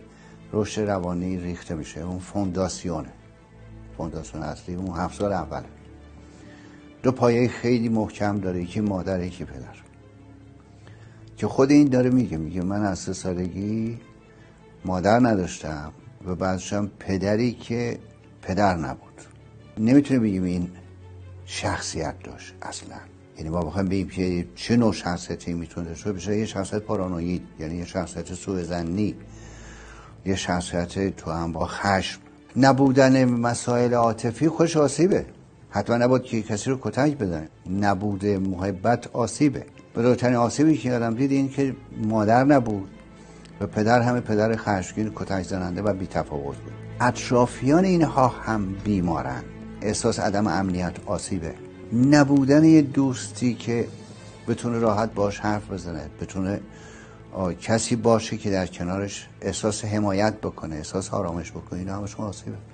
رشد روانی ریخته میشه. اون فونداسیونه فونداسیون اصلی اون هفت سال اوله. دو پایه خیلی محکم داره یکی مادر یکی پدر. که خود این داره میگه میگه من از سه سالگی مادر نداشتم و بعدشم پدری که پدر نبود. نمی‌تونه بگیم این شخصیت داشت اصلا. یعنی ما بخوایم بگیم که چه نوع شخصیتی می‌تونه داشته بشه یه شخصیت پارانوید یعنی یه شخصیت سوء زنی یه شخصیت تو هم با خشم. نبودن مسائل عاطفی خوش آسیبه. حتما نبود که کسی رو کتک بزنه نبود محبت آسیبه. بزرگترین آسیبی که آدم دید این که مادر نبود و پدر همه پدر خشمگین کتک زننده و بی تفاوت بود. اطرافیان اینها هم بیمارن. احساس عدم امنیت آسیبه. نبودن یه دوستی که بتونه راحت باش حرف بزنه بتونه کسی باشه که در کنارش احساس حمایت بکنه احساس آرامش بکنه اینا همشون آسیبه.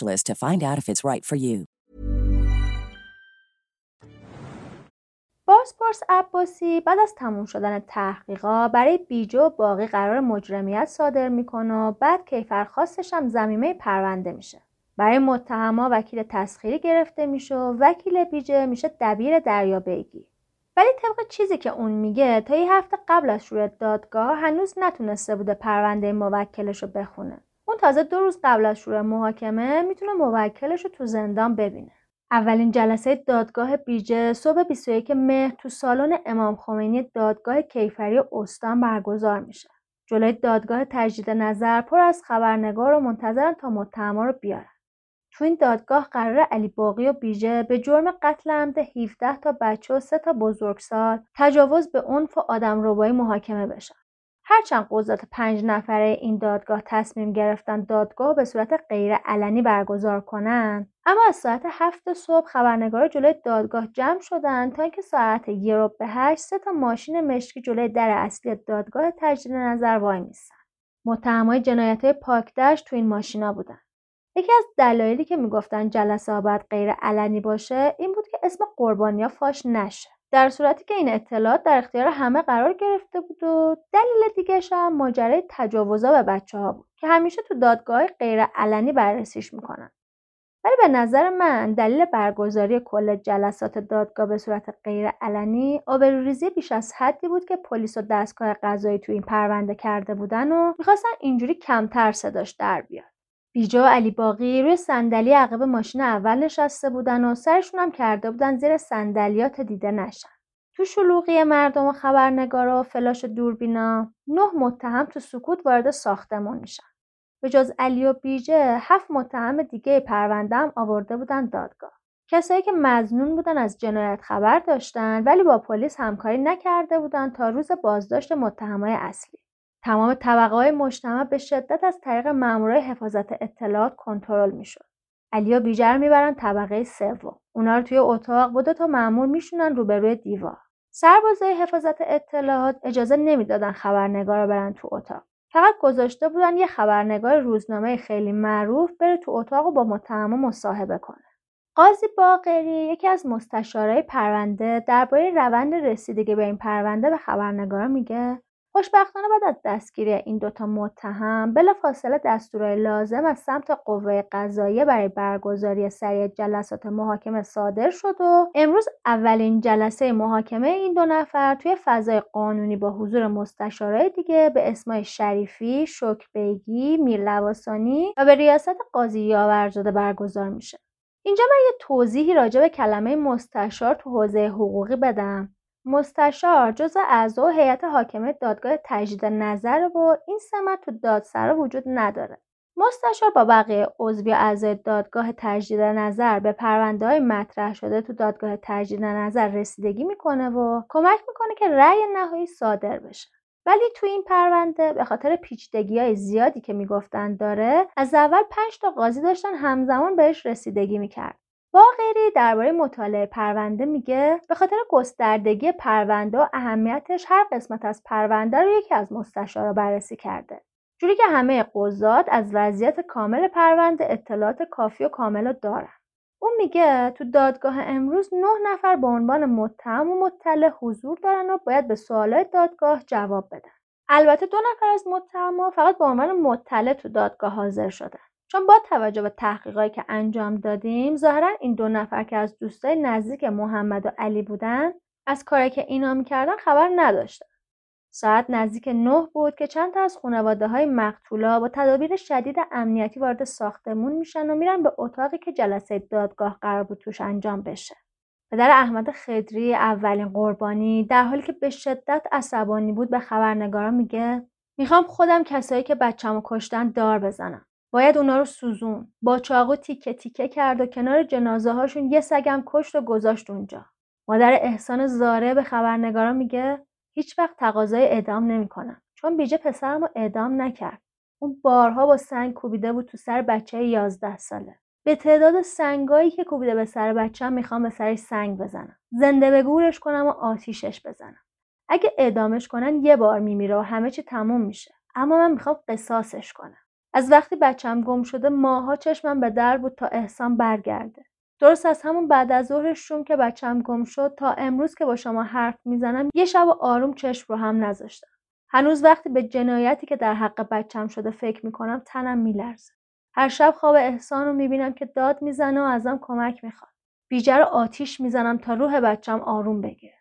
to find out if it's right for you. بازپرس عباسی بعد از تموم شدن تحقیقا برای بیجو باقی قرار مجرمیت صادر می‌کنه و بعد کیفرخواستش هم زمینه پرونده میشه. برای متهما وکیل تسخیری گرفته میشه و وکیل بیجه میشه دبیر دریا بیگی ولی طبق چیزی که اون میگه تا یه هفته قبل از شروع دادگاه هنوز نتونسته بوده پرونده موکلش رو بخونه. اون تازه دو روز قبل از شروع محاکمه می‌تونه موکلش رو تو زندان ببینه اولین جلسه دادگاه بیجه صبح 21 مهر تو سالن امام خمینی دادگاه کیفری استان برگزار میشه. جلوی دادگاه تجدید نظر پر از خبرنگار و منتظرن تا متهما رو بیارن. تو این دادگاه قرار علی باقی و بیجه به جرم قتل عمد 17 تا بچه و 3 تا بزرگسال تجاوز به عنف و آدم ربایی محاکمه بشن. هرچند قضات پنج نفره این دادگاه تصمیم گرفتن دادگاه به صورت غیر علنی برگزار کنند اما از ساعت هفت صبح خبرنگار جلوی دادگاه جمع شدند تا اینکه ساعت یه رو به هشت سه تا ماشین مشکی جلوی در اصلی دادگاه تجدید نظر وای میستن متهمای جنایت پاکدشت تو این ماشینا بودن. یکی از دلایلی که می‌گفتن جلسه باید غیر علنی باشه این بود که اسم قربانیا فاش نشه. در صورتی که این اطلاعات در اختیار همه قرار گرفته بود و دلیل دیگهش هم ماجرای تجاوزا به بچه ها بود که همیشه تو دادگاه غیر علنی بررسیش می‌کنن. ولی به نظر من دلیل برگزاری کل جلسات دادگاه به صورت غیر علنی آبروریزی بیش از حدی بود که پلیس و دستگاه قضایی تو این پرونده کرده بودن و می‌خواستن اینجوری کمتر صداش در بیاد. بیجا و علی باقی روی صندلی عقب ماشین اول نشسته بودن و سرشون هم کرده بودن زیر صندلیات دیده نشن. تو شلوغی مردم و خبرنگارا و فلاش دوربینا نه متهم تو سکوت وارد ساختمان میشن. به جز علی و بیجه هفت متهم دیگه پرونده هم آورده بودن دادگاه. کسایی که مزنون بودن از جنایت خبر داشتن ولی با پلیس همکاری نکرده بودن تا روز بازداشت متهمای اصلی. تمام طبقه های مجتمع به شدت از طریق مامورای حفاظت اطلاعات کنترل می‌شد. علیا بیجر می‌برن طبقه سوم. اونا رو توی اتاق با دو تا مامور میشونن روبروی دیوار. سربازای حفاظت اطلاعات اجازه نمی‌دادن خبرنگار رو برن تو اتاق. فقط گذاشته بودن یه خبرنگار روزنامه خیلی معروف بره تو اتاق و با متهم مصاحبه کنه. قاضی باقری یکی از مستشارای پرونده درباره روند رسیدگی به این پرونده به خبرنگارا میگه خوشبختانه بعد از دستگیری این دوتا متهم بلافاصله دستورای لازم از سمت قوه قضاییه برای برگزاری سریع جلسات محاکمه صادر شد و امروز اولین جلسه محاکمه این دو نفر توی فضای قانونی با حضور مستشارای دیگه به اسمای شریفی، شکربیگی، میرلواسانی و به ریاست قاضی یاورزاده برگزار میشه. اینجا من یه توضیحی راجع به کلمه مستشار تو حوزه حقوقی بدم مستشار جزو اعضا هیئت حاکمه دادگاه تجدید نظر و این سمت تو دادسرا وجود نداره. مستشار با بقیه عضوی اعضای دادگاه تجدید نظر به پرونده های مطرح شده تو دادگاه تجدید نظر رسیدگی می‌کنه و کمک می‌کنه که رأی نهایی صادر بشه. ولی تو این پرونده به خاطر پیچیدگی های زیادی که می‌گفتن داره از اول پنج تا قاضی داشتن همزمان بهش رسیدگی می‌کرد. باقری درباره مطالعه پرونده میگه به خاطر گستردگی پرونده و اهمیتش هر قسمت از پرونده رو یکی از مستشارا بررسی کرده. جوری که همه قضات از وضعیت کامل پرونده اطلاعات کافی و کامل رو دارن. اون میگه تو دادگاه امروز نه نفر به عنوان متهم و مطلع حضور دارن و باید به سوالات دادگاه جواب بدن. البته دو نفر از متهما فقط به عنوان مطلع تو دادگاه حاضر شدن. چون با توجه به تحقیقاتی که انجام دادیم ظاهرا این دو نفر که از دوستای نزدیک محمد و علی بودن از کاری که اینا می‌کردن خبر نداشتن ساعت نزدیک نه بود که چند تا از خانواده های مقتولا با تدابیر شدید امنیتی وارد ساختمون میشن و میرن به اتاقی که جلسه دادگاه قرار بود توش انجام بشه. پدر احمد خدری اولین قربانی در حالی که به شدت عصبانی بود به خبرنگارا میگه می‌خوام خودم کسایی که بچه‌مو کشتن دار بزنم. باید اونا رو سوزون. با چاقو تیکه تیکه کرد و کنار جنازه هاشون یه سگم کشت و گذاشت اونجا. مادر احسان زاره به خبرنگارا میگه هیچ وقت تقاضای اعدام نمی‌کنم. چون بیجه پسرم رو اعدام نکرد. اون بارها با سنگ کوبیده بود تو سر بچه یازده ساله. به تعداد سنگایی که کوبیده به سر بچه‌م می‌خوام به سرش سنگ بزنم. زنده به گورش کنم و آتیشش بزنم. اگه اعدامش کنن یه بار میمیره و همه چی تموم میشه. اما من می‌خوام قصاصش کنم. از وقتی بچم گم شده ماها چشمم به در بود تا احسان برگرده. درست از همون بعد از ظهر شوم که بچم گم شد تا امروز که با شما حرف می‌زنم یه شب آروم چشم رو هم نذاشتم. هنوز وقتی به جنایتی که در حق بچم شده فکر می‌کنم تنم میلرزه. هر شب خواب احسان رو می‌بینم که داد می‌زنه و ازم کمک می‌خواد. بیجه رو آتیش می‌زنم تا روح بچم آروم بگیره.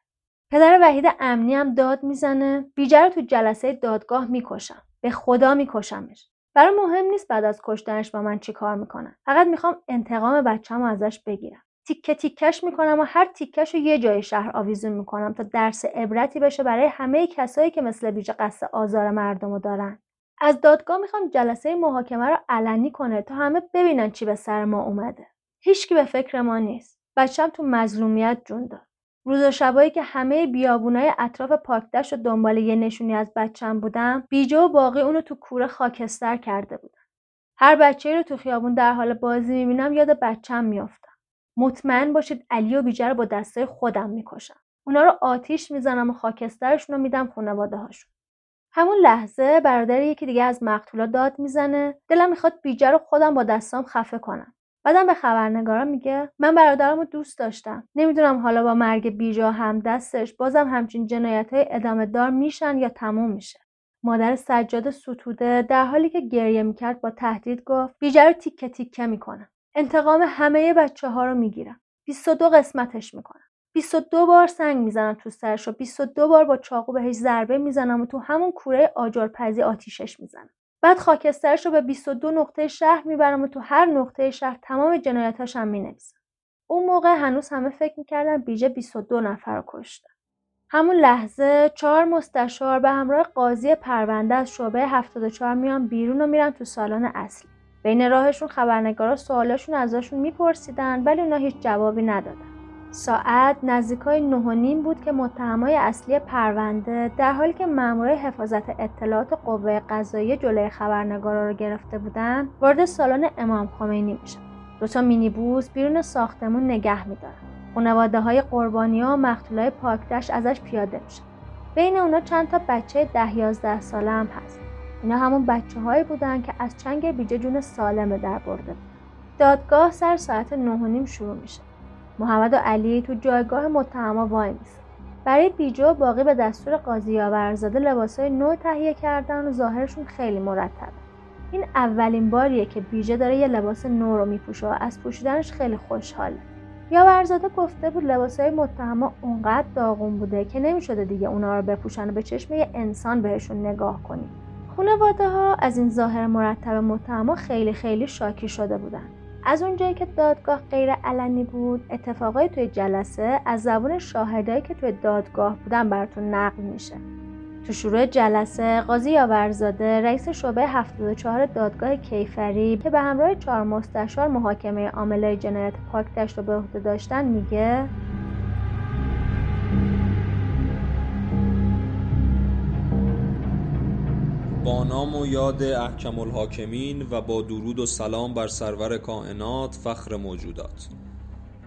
پدر وحید امنی هم داد می‌زنه. بیجه رو تو جلسه دادگاه می‌کشم. به خدا میکشمش. برای مهم نیست بعد از کشتنش با من چی کار می‌کنن فقط می‌خوام انتقام بچه‌مو ازش بگیرم. تیکه تیکش می‌کنم و هر تیکش رو یه جای شهر آویزون می‌کنم تا درس عبرتی بشه برای همه کسایی که مثل بیجه قصد آزار مردم رو دارن. از دادگاه می‌خوام جلسه محاکمه رو علنی کنه تا همه ببینن چی به سر ما اومده. هیچکی به فکر ما نیست. بچم تو مظلومیت جون داد. روز شبایی که همه بیابونای اطراف پاکدشت و دنبال یه نشونی از بچم بودم بیجه و باقی اونو تو کوره خاکستر کرده بودن هر بچه رو تو خیابون در حال بازی می‌بینم یاد بچم میافتم. مطمئن باشید علی و بیجه رو با دستای خودم می‌کشم. اونا رو آتیش می‌زنم و خاکسترشون رو میدم خانواده همون لحظه برادر یکی دیگه از مقتولا داد می‌زنه. دلم می‌خواد بیجه رو خودم با دستام خفه کنم. بعدم به خبرنگارا میگه من برادرم رو دوست داشتم. نمی‌دونم حالا با مرگ بیجا هم دستش بازم همچین جنایت های ادامه دار میشن یا تموم میشه. مادر سجاد ستوده در حالی که گریه می‌کرد با تهدید گفت بیجه رو تیکه تیکه می‌کنم. انتقام همه بچه ها رو می‌گیرم. 22 قسمتش می‌کنم. 22 بار سنگ می‌زنم تو سرش و 22 بار با چاقو بهش ضربه می‌زنم و تو همون کوره آجرپزی آتیشش می‌زنم. بعد خاکسترش رو به 22 نقطه شهر می‌برم و تو هر نقطه شهر تمام جنایتاش هم می‌نویسم. اون موقع هنوز همه فکر می‌کردن بیجه 22 نفر رو کشته. همون لحظه چهار مستشار به همراه قاضی پرونده از شعبه 74 میان بیرون و میرن تو سالن اصلی. بین راهشون خبرنگارا سوالاشون ازشون میپرسیدن ولی اونا هیچ جوابی ندادن. ساعت نزدیکای نه و نیم بود که متهمای اصلی پرونده در حالی که مامورای حفاظت اطلاعات قوه قضاییه جلوی خبرنگارا رو گرفته بودن وارد سالن امام خمینی میشن. دوتا مینیبوس بیرون ساختمون نگه میدارن. خانواده های قربانی ها و مقتولای پاکدشت ازش پیاده میشن. بین اونا چند تا بچه ده یازده ساله هم هست. اینا همون بچه هایی بودن که از چنگ بیجه جون سالم در برده. دادگاه سر ساعت نه شروع میشه. محمد و علی تو جایگاه متهما وای میسن. برای بیجو باقی به دستور قاضی آورزاده لباسای نو تهیه کردن و ظاهرشون خیلی مرتبه. این اولین باریه که بیجه داره یه لباس نو رو میپوشه و از پوشیدنش خیلی خوشحاله. یاورزاده گفته بود لباسای متهما اونقدر داغون بوده که نمی‌شده دیگه اونا رو بپوشن و به چشم یه انسان بهشون نگاه کنیم خانواده ها از این ظاهر مرتب متهما خیلی خیلی شاکی شده بودن. از اونجایی که دادگاه غیر علنی بود اتفاقای توی جلسه از زبون شاهدایی که توی دادگاه بودن براتون نقل میشه. تو شروع جلسه قاضی یاورزاده رئیس شعبه 74 دادگاه کیفری که به همراه چهار مستشار محاکمه عاملای جنایت پاکدشت رو به عهده داشتن میگه با نام و یاد احکم الحاکمین و با درود و سلام بر سرور کائنات فخر موجودات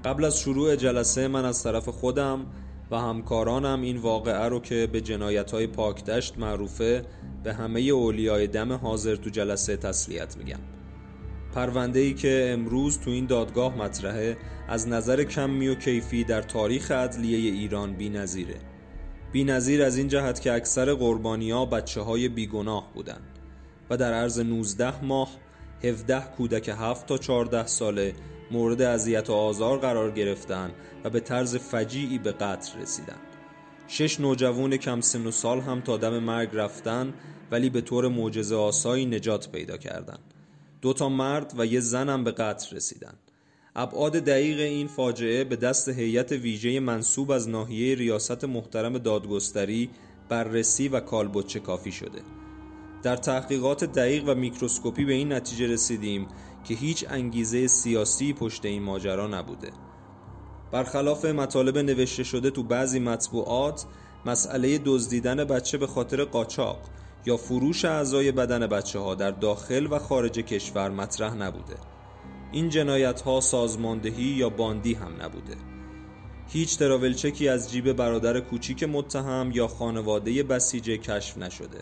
قبل از شروع جلسه من از طرف خودم و همکارانم این واقعه رو که به جنایت های پاکدشت معروفه به همه اولیای دم حاضر تو جلسه تسلیت میگم پرونده ای که امروز تو این دادگاه مطرحه از نظر کمی و کیفی در تاریخ عدلیه ایران بی نظیره. بی نظیر از این جهت که اکثر قربانیا بچه های بیگناه بودند و در عرض 19 ماه 17 کودک 7 تا 14 ساله مورد اذیت و آزار قرار گرفتند و به طرز فجیعی به قتل رسیدند. شش نوجوان کم سن و سال هم تا دم مرگ رفتن ولی به طور معجزه آسایی نجات پیدا کردند. دو تا مرد و یه زن هم به قتل رسیدند. ابعاد دقیق این فاجعه به دست هیئت ویژه منصوب از ناحیه ریاست محترم دادگستری بررسی و کالبوچه کافی شده. در تحقیقات دقیق و میکروسکوپی به این نتیجه رسیدیم که هیچ انگیزه سیاسی پشت این ماجرا نبوده. برخلاف مطالب نوشته شده تو بعضی مطبوعات مسئله دزدیدن بچه به خاطر قاچاق یا فروش اعضای بدن بچه ها در داخل و خارج کشور مطرح نبوده. این جنایت ها سازماندهی یا باندی هم نبوده. هیچ تراولچکی از جیب برادر کوچیک متهم یا خانواده بسیجه کشف نشده.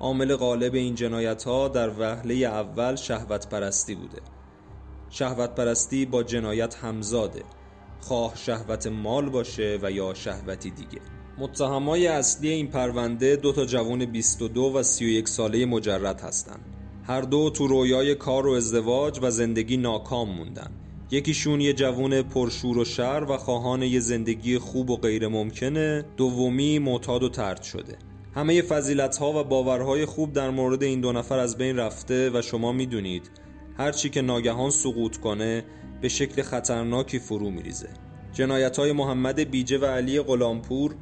عامل غالب این جنایت ها در وهله اول شهوت پرستی بوده شهوت پرستی با جنایت همزاده خواه شهوت مال باشه و یا شهوتی دیگه متهمای اصلی این پرونده دو تا جوان 22 و 31 ساله مجرد هستند. هر دو تو رویای کار و ازدواج و زندگی ناکام موندن. یکیشون یه جوون پرشور و شر و خواهان یه زندگی خوب و غیر ممکنه دومی معتاد و ترد شده. همه فضیلت ها و باورهای خوب در مورد این دو نفر از بین رفته و شما می‌دونید هر چی که ناگهان سقوط کنه به شکل خطرناکی فرو میریزه. جنایت های محمد بیجه و علی غلامپور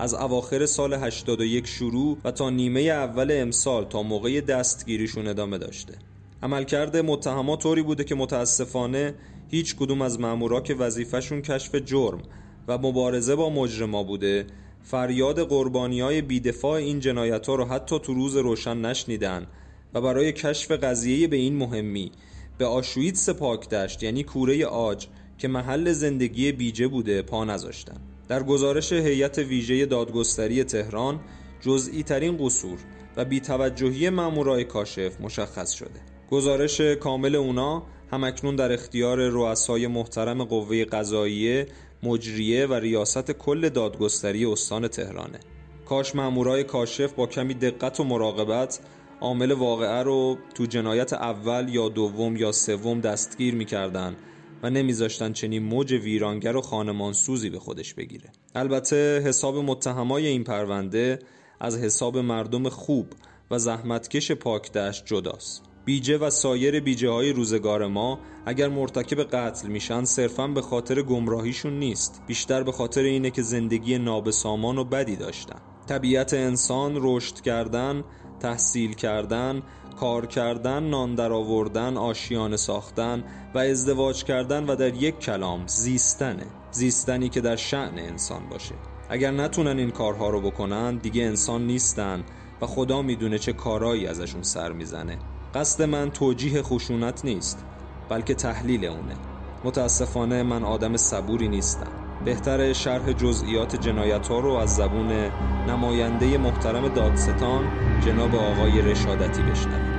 از اواخر سال 81 شروع و تا نیمه اول امسال تا موقع دستگیریشون ادامه داشته. عملکرد متهمات طوری بوده که متاسفانه هیچ کدوم از مامورا که وظیفهشون کشف جرم و مبارزه با مجرما بوده فریاد قربانی های بیدفاع این جنایت ها رو حتی تو روز روشن نشنیدن و برای کشف قضیه به این مهمی به آشویتس پاک داشت یعنی کوره آج که محل زندگی بیجه بوده پا نذاشتن. در گزارش هیئت ویژه دادگستری تهران جزئی ترین قصور و بیتوجهی مامورای کاشف مشخص شده. گزارش کامل اونا همکنون در اختیار رؤسای محترم قوه قضاییه مجریه و ریاست کل دادگستری استان تهرانه. کاش مامورای کاشف با کمی دقت و مراقبت عامل واقعه رو تو جنایت اول یا دوم یا سوم دستگیر می‌کردن. و نمیذاشتن چنین موج ویرانگر و خانمانسوزی به خودش بگیره. البته حساب متهمای این پرونده از حساب مردم خوب و زحمتکش پاکدشت جداست. بیجه و سایر بیجه های روزگار ما اگر مرتکب قتل میشن صرفا به خاطر گمراهیشون نیست. بیشتر به خاطر اینه که زندگی نابسامان و بدی داشتن. طبیعت انسان رشد کردن تحصیل کردن کار کردن نان درآوردن آشیانه ساختن و ازدواج کردن و در یک کلام زیستنه. زیستنی که در شعن انسان باشه. اگر نتونن این کارها رو بکنن دیگه انسان نیستن و خدا می‌دونه چه کارایی ازشون سر می‌زنه. قصد من توجیه خشونت نیست بلکه تحلیل اونه. متاسفانه من آدم صبوری نیستم. بهتر شرح جزئیات جنایت ها رو از زبون نماینده محترم دادستان جناب آقای رشادتی بشنویم.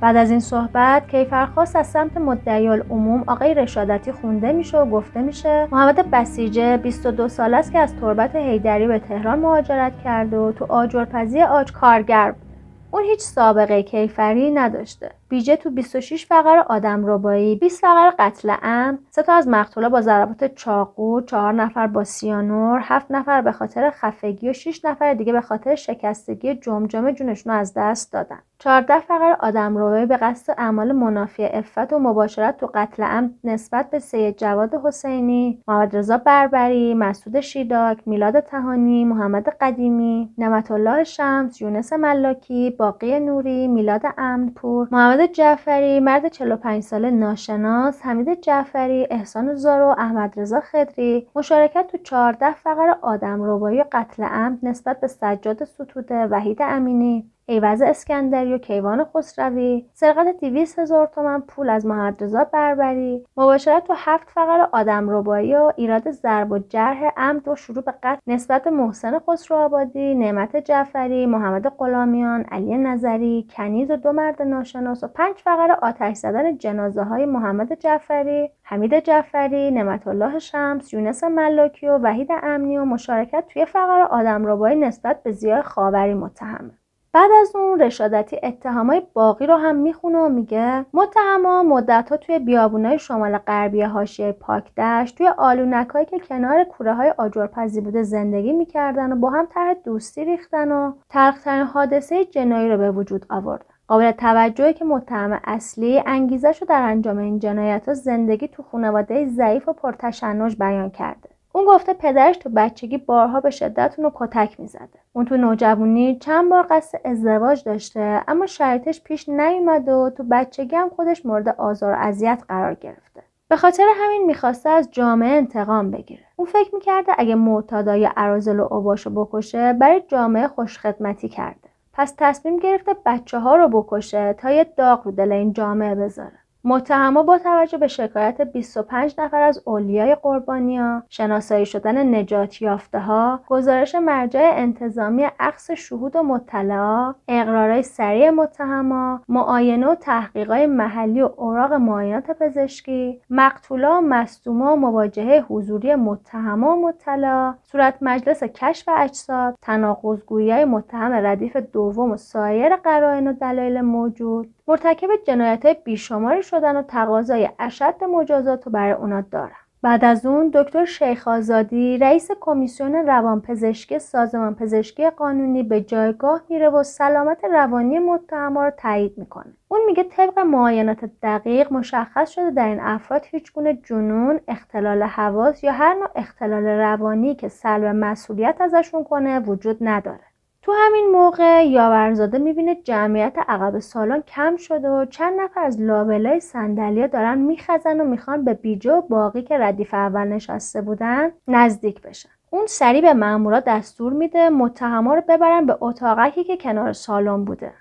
بعد از این صحبت کیفرخواست از سمت مدعی العموم آقای رشادتی خونده میشه و گفته میشه محمد بسیجه 22 سال است که از تربت هیدری به تهران مهاجرت کرده و تو آجرپزی آج کارگر بوده اون هیچ سابقه کیفری نداشته. بیجه تو 26 فقر آدم ربایی 20 فقر قتل عمد سه تا از مقتولا با ضربات چاقو چهار نفر با سیانور هفت نفر به خاطر خفگی و 6 نفر دیگه به خاطر شکستگی جمجمه جونشون از دست دادن. 14 فقر ربایی به قصد اعمال منافی عفت و مباشرت تو قتل عمد نسبت به سید جواد حسینی محمد رضا بربری مسعود شیداک میلاد تهانی محمد قدیمی نعمت الله شمس یونس ملاکی باقی نوری میلاد امنپور محمد جعفری مرد 45 ساله ناشناس حمید جعفری احسان زارو احمد رضا خدری. مشارکت تو 14 فقره آدم ربایی قتل عمد نسبت به سجاد ستوده وحید امینی. عیوض اسکندری و کیوان خسروی سرقت دویست هزار تومن پول از محمد رضا بربری مباشرت تو هفت فقره آدم ربایی و ایراد ضرب و جرح عمد و شروع به قتل نسبت محسن خسرو آبادی نعمت جعفری محمد غلامیان علی نظری کنیز و دو مرد ناشناس و پنج فقر آتش زدن جنازه های محمد جعفری حمید جعفری نعمت الله شمس یونس ملاکی و وحید امنی و مشارکت توی فقر آدم ربایی نسبت به زیای خاوری متهمه بعد از اون رشادتی اتهامای باقی رو هم می‌خونه و میگه متهما مدت ها توی بیابونای شمال غربی حاشیه پاکدشت توی آلونکایی که کنار کوره های آجرپزی بوده زندگی می‌کردن و با هم طرح دوستی ریختن و تلخترین حادثه جنایی رو به وجود آوردن. قابل توجهی که متهم اصلی انگیزش رو در انجام این جنایت ها زندگی تو خانواده ضعیف و پرتشنج بیان کرده. اون گفته پدرش تو بچگی بارها به شدت اونو کتک می‌زده. اون تو نوجوانی چند بار قصد ازدواج داشته اما شرایطش پیش نیومده و تو بچگی هم خودش مورد آزار و اذیت قرار گرفته. به خاطر همین می‌خواسته از جامعه انتقام بگیره. اون فکر می‌کرده اگه معتادا یا عرازل و اوباشو بکشه برای جامعه خوشخدمتی کرده. پس تصمیم گرفته بچه ها رو بکشه تا یه داغ رو دل این جامعه بذاره. متهما با توجه به شکایت 25 نفر از اولیای قربانیا شناسایی شدن نجات یافته ها گزارش مرجع انتظامی عکس شهود و مطلعا اقرارای سریع متهما معاینه و تحقیقای محلی و اوراق معاینات پزشکی مقتولا و مصدوما و مواجهه حضوری متهما و مطلعا صورت مجلس کشف اجساد تناقضگویی متهم ردیف دوم و سایر قرائن و دلایل موجود. مرتکب جنایت های بیشماری شدن و تقاضای اشد مجازات رو برای اونا دارن. بعد از اون دکتر شیخ آزادی رئیس کمیسیون روانپزشکی سازمان پزشکی قانونی به جایگاه میره و سلامت روانی متهما رو تایید می‌کنه. اون میگه طبق معاینات دقیق مشخص شده در این افراد هیچ گونه جنون اختلال حواس یا هر نوع اختلال روانی که سلب مسئولیت ازشون کنه وجود نداره. تو همین موقع یاورزاده می‌بینه جمعیت عقب سالن کم شده و چند نفر از لابلای صندلیا دارن میخزن و می‌خوان به بیجه و باقی که ردیف اول نشسته بودن نزدیک بشن. اون سریع به مامورا دستور میده متهما رو ببرن به اتاقکی که کنار سالن بوده.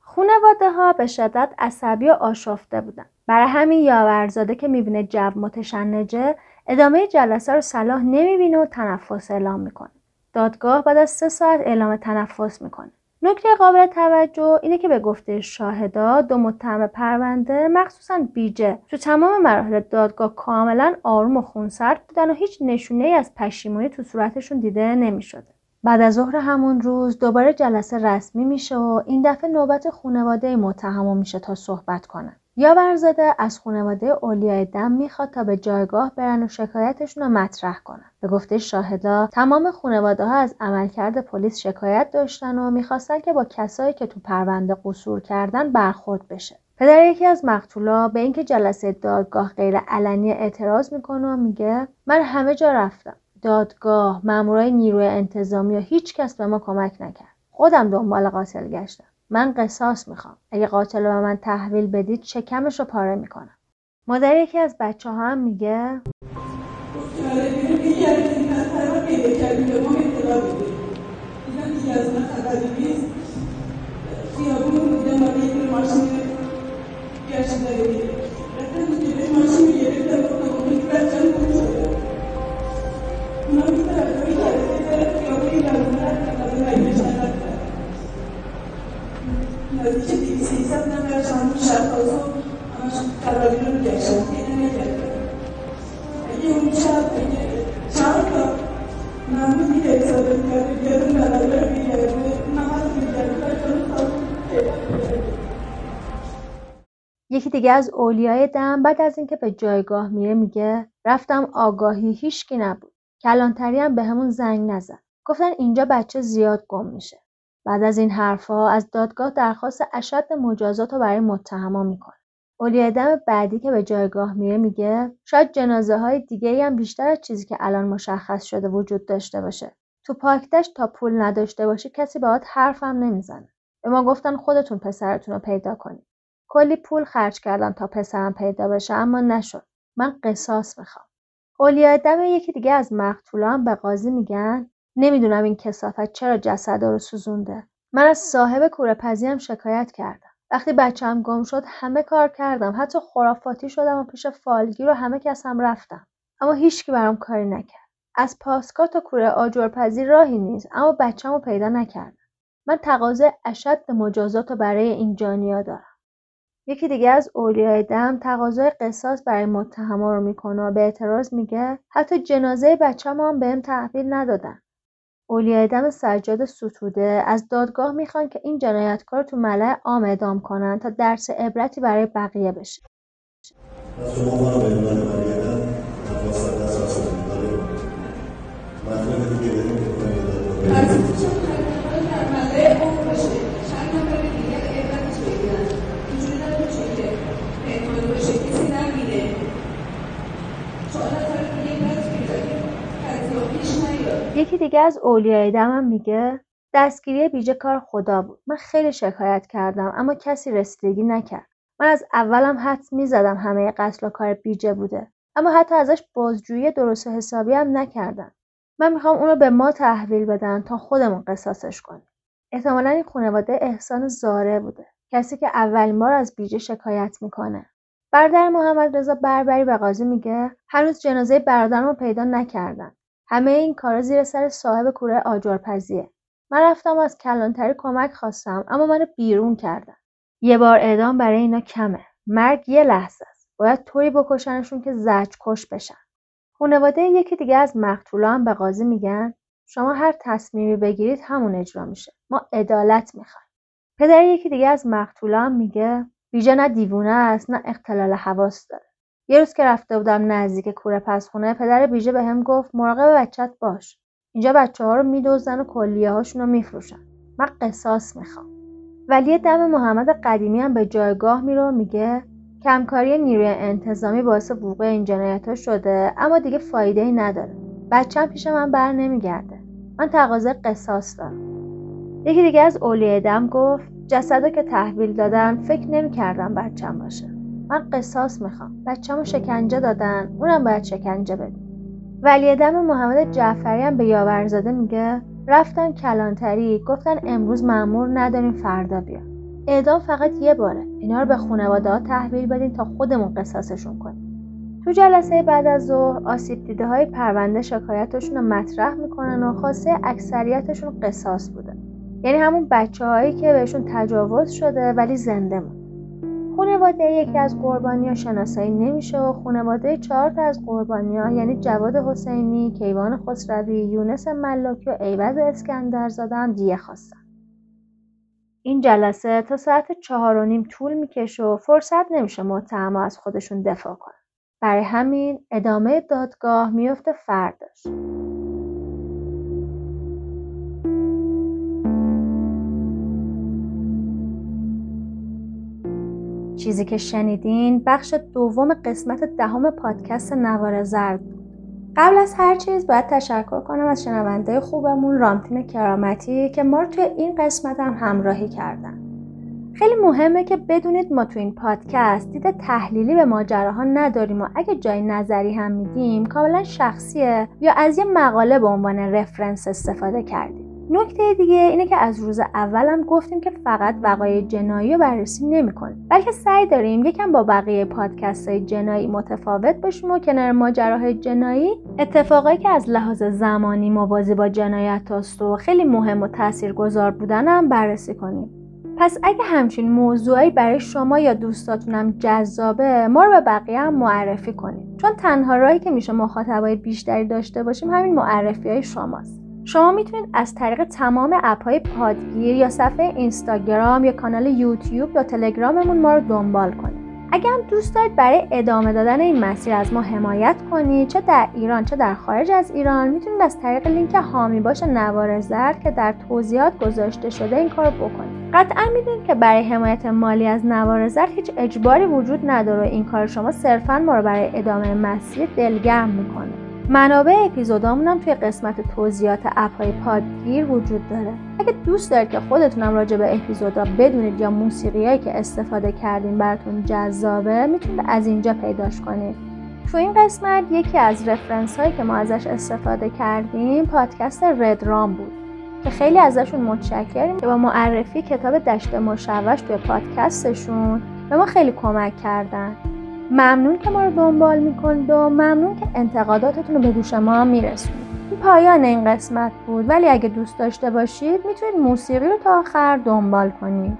خونواده ها به شدت عصبی و آشفته بودن. برای همین یاورزاده که می‌بینه جو متشنجه ادامه جلسه رو صلاح نمی‌بینه و تنفس اعلام می‌کنه. دادگاه بعد از سه ساعت اعلام تنفس می‌کنه. نکته قابل توجه اینه که به گفته شاهدا دو متهم پرونده مخصوصا بیجه تو تمام مراحل دادگاه کاملا آروم و خونسرد بودن و هیچ نشونه ای از پشیمونی تو صورتشون دیده نمی‌شده. بعد از ظهر همون روز دوباره جلسه رسمی میشه و این دفعه نوبت خانواده متهم میشه تا صحبت کنن. یا برزاده از خانواده اولیای دم می‌خواد تا به جایگاه برن و شکایتشون رو مطرح کنن. به گفته شاهدا تمام خانواده ها از عملکرد پلیس شکایت داشتن و می‌خواستن که با کسایی که تو پرونده قصور کردن برخورد بشه. پدر یکی از مقتولا به اینکه جلسه دادگاه غیر علنی اعتراض می‌کنه و میگه من همه جا رفتم. دادگاه مامورای نیروی انتظامی و هیچ کس به ما کمک نکرد. خودم دنبال قاتل گشتم. من قصاص می‌خوام. اگه قاتل رو به من تحویل بدید شکمش رو پاره می‌کنم. مادر یکی از بچه ها هم میگه دیگه از اولیای دم بعد از اینکه به جایگاه میره میگه رفتم آگاهی هیچکی نبود. کلانتری هم به همون زنگ نزد. گفتن اینجا بچه زیاد گم میشه. بعد از این حرفها از دادگاه درخواست اشد مجازات رو برای متهما می‌کنه. اولیای دم بعدی که به جایگاه میره میگه شاید جنازه های دیگه هم بیشتر از چیزی که الان مشخص شده وجود داشته باشه. تو پاکتش تا پول نداشته باشه کسی باهات حرفم نمی‌زنه. به ما گفتن خودتون پسرتون رو پیدا کنید. کلی پول خرج کردم تا پسرم پیدا بشه اما نشد. من قصاص می‌خوام. اولیای دم یکی دیگه از مقتولان به قاضی میگن نمی‌دونم این کسافت چرا جسد رو سوزونده. من از صاحب کوره پزی شکایت کردم. وقتی بچم گم شد همه کار کردم. حتی خرافاتی شدم و پیش فالگیر و همه کس هم رفتم. اما هیچکی برام کاری نکرد. از پاسکا تا کوره آجرپزی راهی نیست اما بچم رو پیدا نکردم. من تقاضای اشد مجازات رو برای این جانیا دارم. یکی دیگه از اولیای دم تقاضای قصاص برای متهما رو می‌کنه و به اعتراض میگه حتی جنازه بچه‌مو هم بهم تحویل ندادن. اولیای دم سجاد ستوده از دادگاه می‌خوان که این جنایتکار تو ملع عام اعدام کنن تا درس عبرتی برای بقیه بشه. دیگه از اولیای دمم میگه دستگیری بیجه کار خدا بود. من خیلی شکایت کردم اما کسی رسیدگی نکرد. من از اولم حدس می‌زدم همه قتل و کار بیجه بوده. اما حتی ازش بازجویی درست و حسابی هم نکردن من می‌خوام اونو به ما تحویل بدن تا خودمون قصاصش کنیم. احتمالا این خانواده احسان زاره بوده. کسی که اولین بار از بیجه شکایت می‌کنه. برادر محمد رضا بربری به قاضی میگه هنوز جنازه برادرمو پیدا نکردن. همه این کارا زیر سر صاحب کوره آجرپزیه. من رفتم از کلانتری کمک خواستم اما منو بیرون کردن. یه بار اعدام برای اینا کمه. مرگ یه لحظه است. باید طوری بکشنشون که زج کش بشن. خانواده یکی دیگه از مقتولا هم به قاضی میگن شما هر تصمیمی بگیرید همون اجرا میشه. ما عدالت می‌خوایم. پدر یکی دیگه از مقتولا هم میگه ویژه نه دیوونه است نه اختلال حواس داره. یه روز که رفته بودم نزدیک کوره پسخونه پدر بیژه بهم گفت مراقب بچت باش. اینجا بچه ها رو میدوزن و کلیه هاشون رو میفروشن. من قصاص می‌خوام. ولی دم محمد قدیمی هم به جایگاه میره و میگه کمکاری نیروی انتظامی باعث وقوع این جنایت ها شده اما دیگه فایده ای نداره بچم پیش من بر نمیگرده. من تقاضای قصاص دارم. یکی دیگه از اولیه دم گفت جسدو که تحویل دادن فکر نمی‌کردم بچم باشه. من قصاص می‌خوام. بچه‌مو شکنجه دادن. اونم باید شکنجه بده. ولی دم محمد جعفری هم به یاورزاده میگه رفتن کلانتری. گفتن امروز مأمور نداریم فردا بیا. اعدام فقط یه باره. اینا رو به خانواده ها تحویل بدین تا خودمون قصاصشون کنیم. تو جلسه بعد از ظهر آسیب دیده های پرونده شکایتشون رو مطرح می‌کنن و خواسته اکثریتشون قصاص بوده. یعنی همون بچه هایی که بهشون تجاوز شده ولی زنده موند. خانواده یکی از قربانی ها شناسایی نمیشه و خانواده چهار تا از قربانی ها یعنی جواد حسینی، کیوان خسروی، یونس ملاکی و ایوز اسکندرزاده هم دیه خواستن. این جلسه تا ساعت چهار و نیم طول می‌کشه و فرصت نمیشه متهما از خودشون دفاع کنن. برای همین ادامه دادگاه میفته فرداش. چیزی که شنیدین بخش دوم قسمت دهم پادکست نوار زرد. قبل از هر چیز باید تشکر کنم از شنونده خوبمون رامتین کرامتی که ما رو توی این قسمت هم همراهی کردن. خیلی مهمه که بدونید ما تو این پادکست دید تحلیلی به ماجراها نداریم و اگه جای نظری هم میدیم کاملا شخصیه یا از یه مقاله به عنوان رفرنس استفاده کردیم. نکته دیگه اینه که از روز اولم گفتیم که فقط وقایع جنایی رو بررسی نمی‌کنیم. بلکه سعی داریم یکم با بقیه پادکست های جنایی متفاوت باشیم و کنار ماجراهای جنایی اتفاقایی که از لحاظ زمانی موازی با جنایت هست و خیلی مهم و تاثیرگذار بودن هم بررسی کنیم. پس اگه همچین موضوعی برای شما یا دوستاتونم جذابه ما رو به بقیه هم معرفی کنیم چون تنها راهی که میشه مخاطبای بیشتری داشته باشیم همین معرفی های شماست. شما می‌تونید از طریق تمام اپ های پادگیر یا صفحه اینستاگرام یا کانال یوتیوب یا تلگراممون ما رو دنبال کنید. اگر هم دوست دارید برای ادامه دادن این مسیر از ما حمایت کنید چه در ایران چه در خارج از ایران می‌تونید از طریق لینک هامی باش نوار زرد که در توضیحات گذاشته شده این کار بکنید. قطعا می‌دونید که برای حمایت مالی از نوار زرد هیچ اجباری وجود نداره این کار شما صرفا ما رو برای ادامه مسیر دلگرم می‌کنه. منابع اپیزودامون هم توی قسمت توضیحات اپهای پادگیر وجود داره. اگه دوست دارید که خودتونم راجع به اپیزودا بدونید یا موسیقیایی که استفاده کردین براتون جذابه می‌تونید از اینجا پیداش کنید. تو این قسمت یکی از رفرنس هایی که ما ازش استفاده کردیم پادکست رد رام بود که خیلی ازشون متشکریم که با معرفی کتاب دشت مشوش توی پادکستشون به ما خیلی کمک کردن. ممنون که ما رو دنبال می‌کنید و ممنون که انتقاداتتون رو به گوش ما میرسونید. این پایان این قسمت بود ولی اگه دوست داشته باشید می‌تونید موسیقی رو تا آخر دنبال کنید.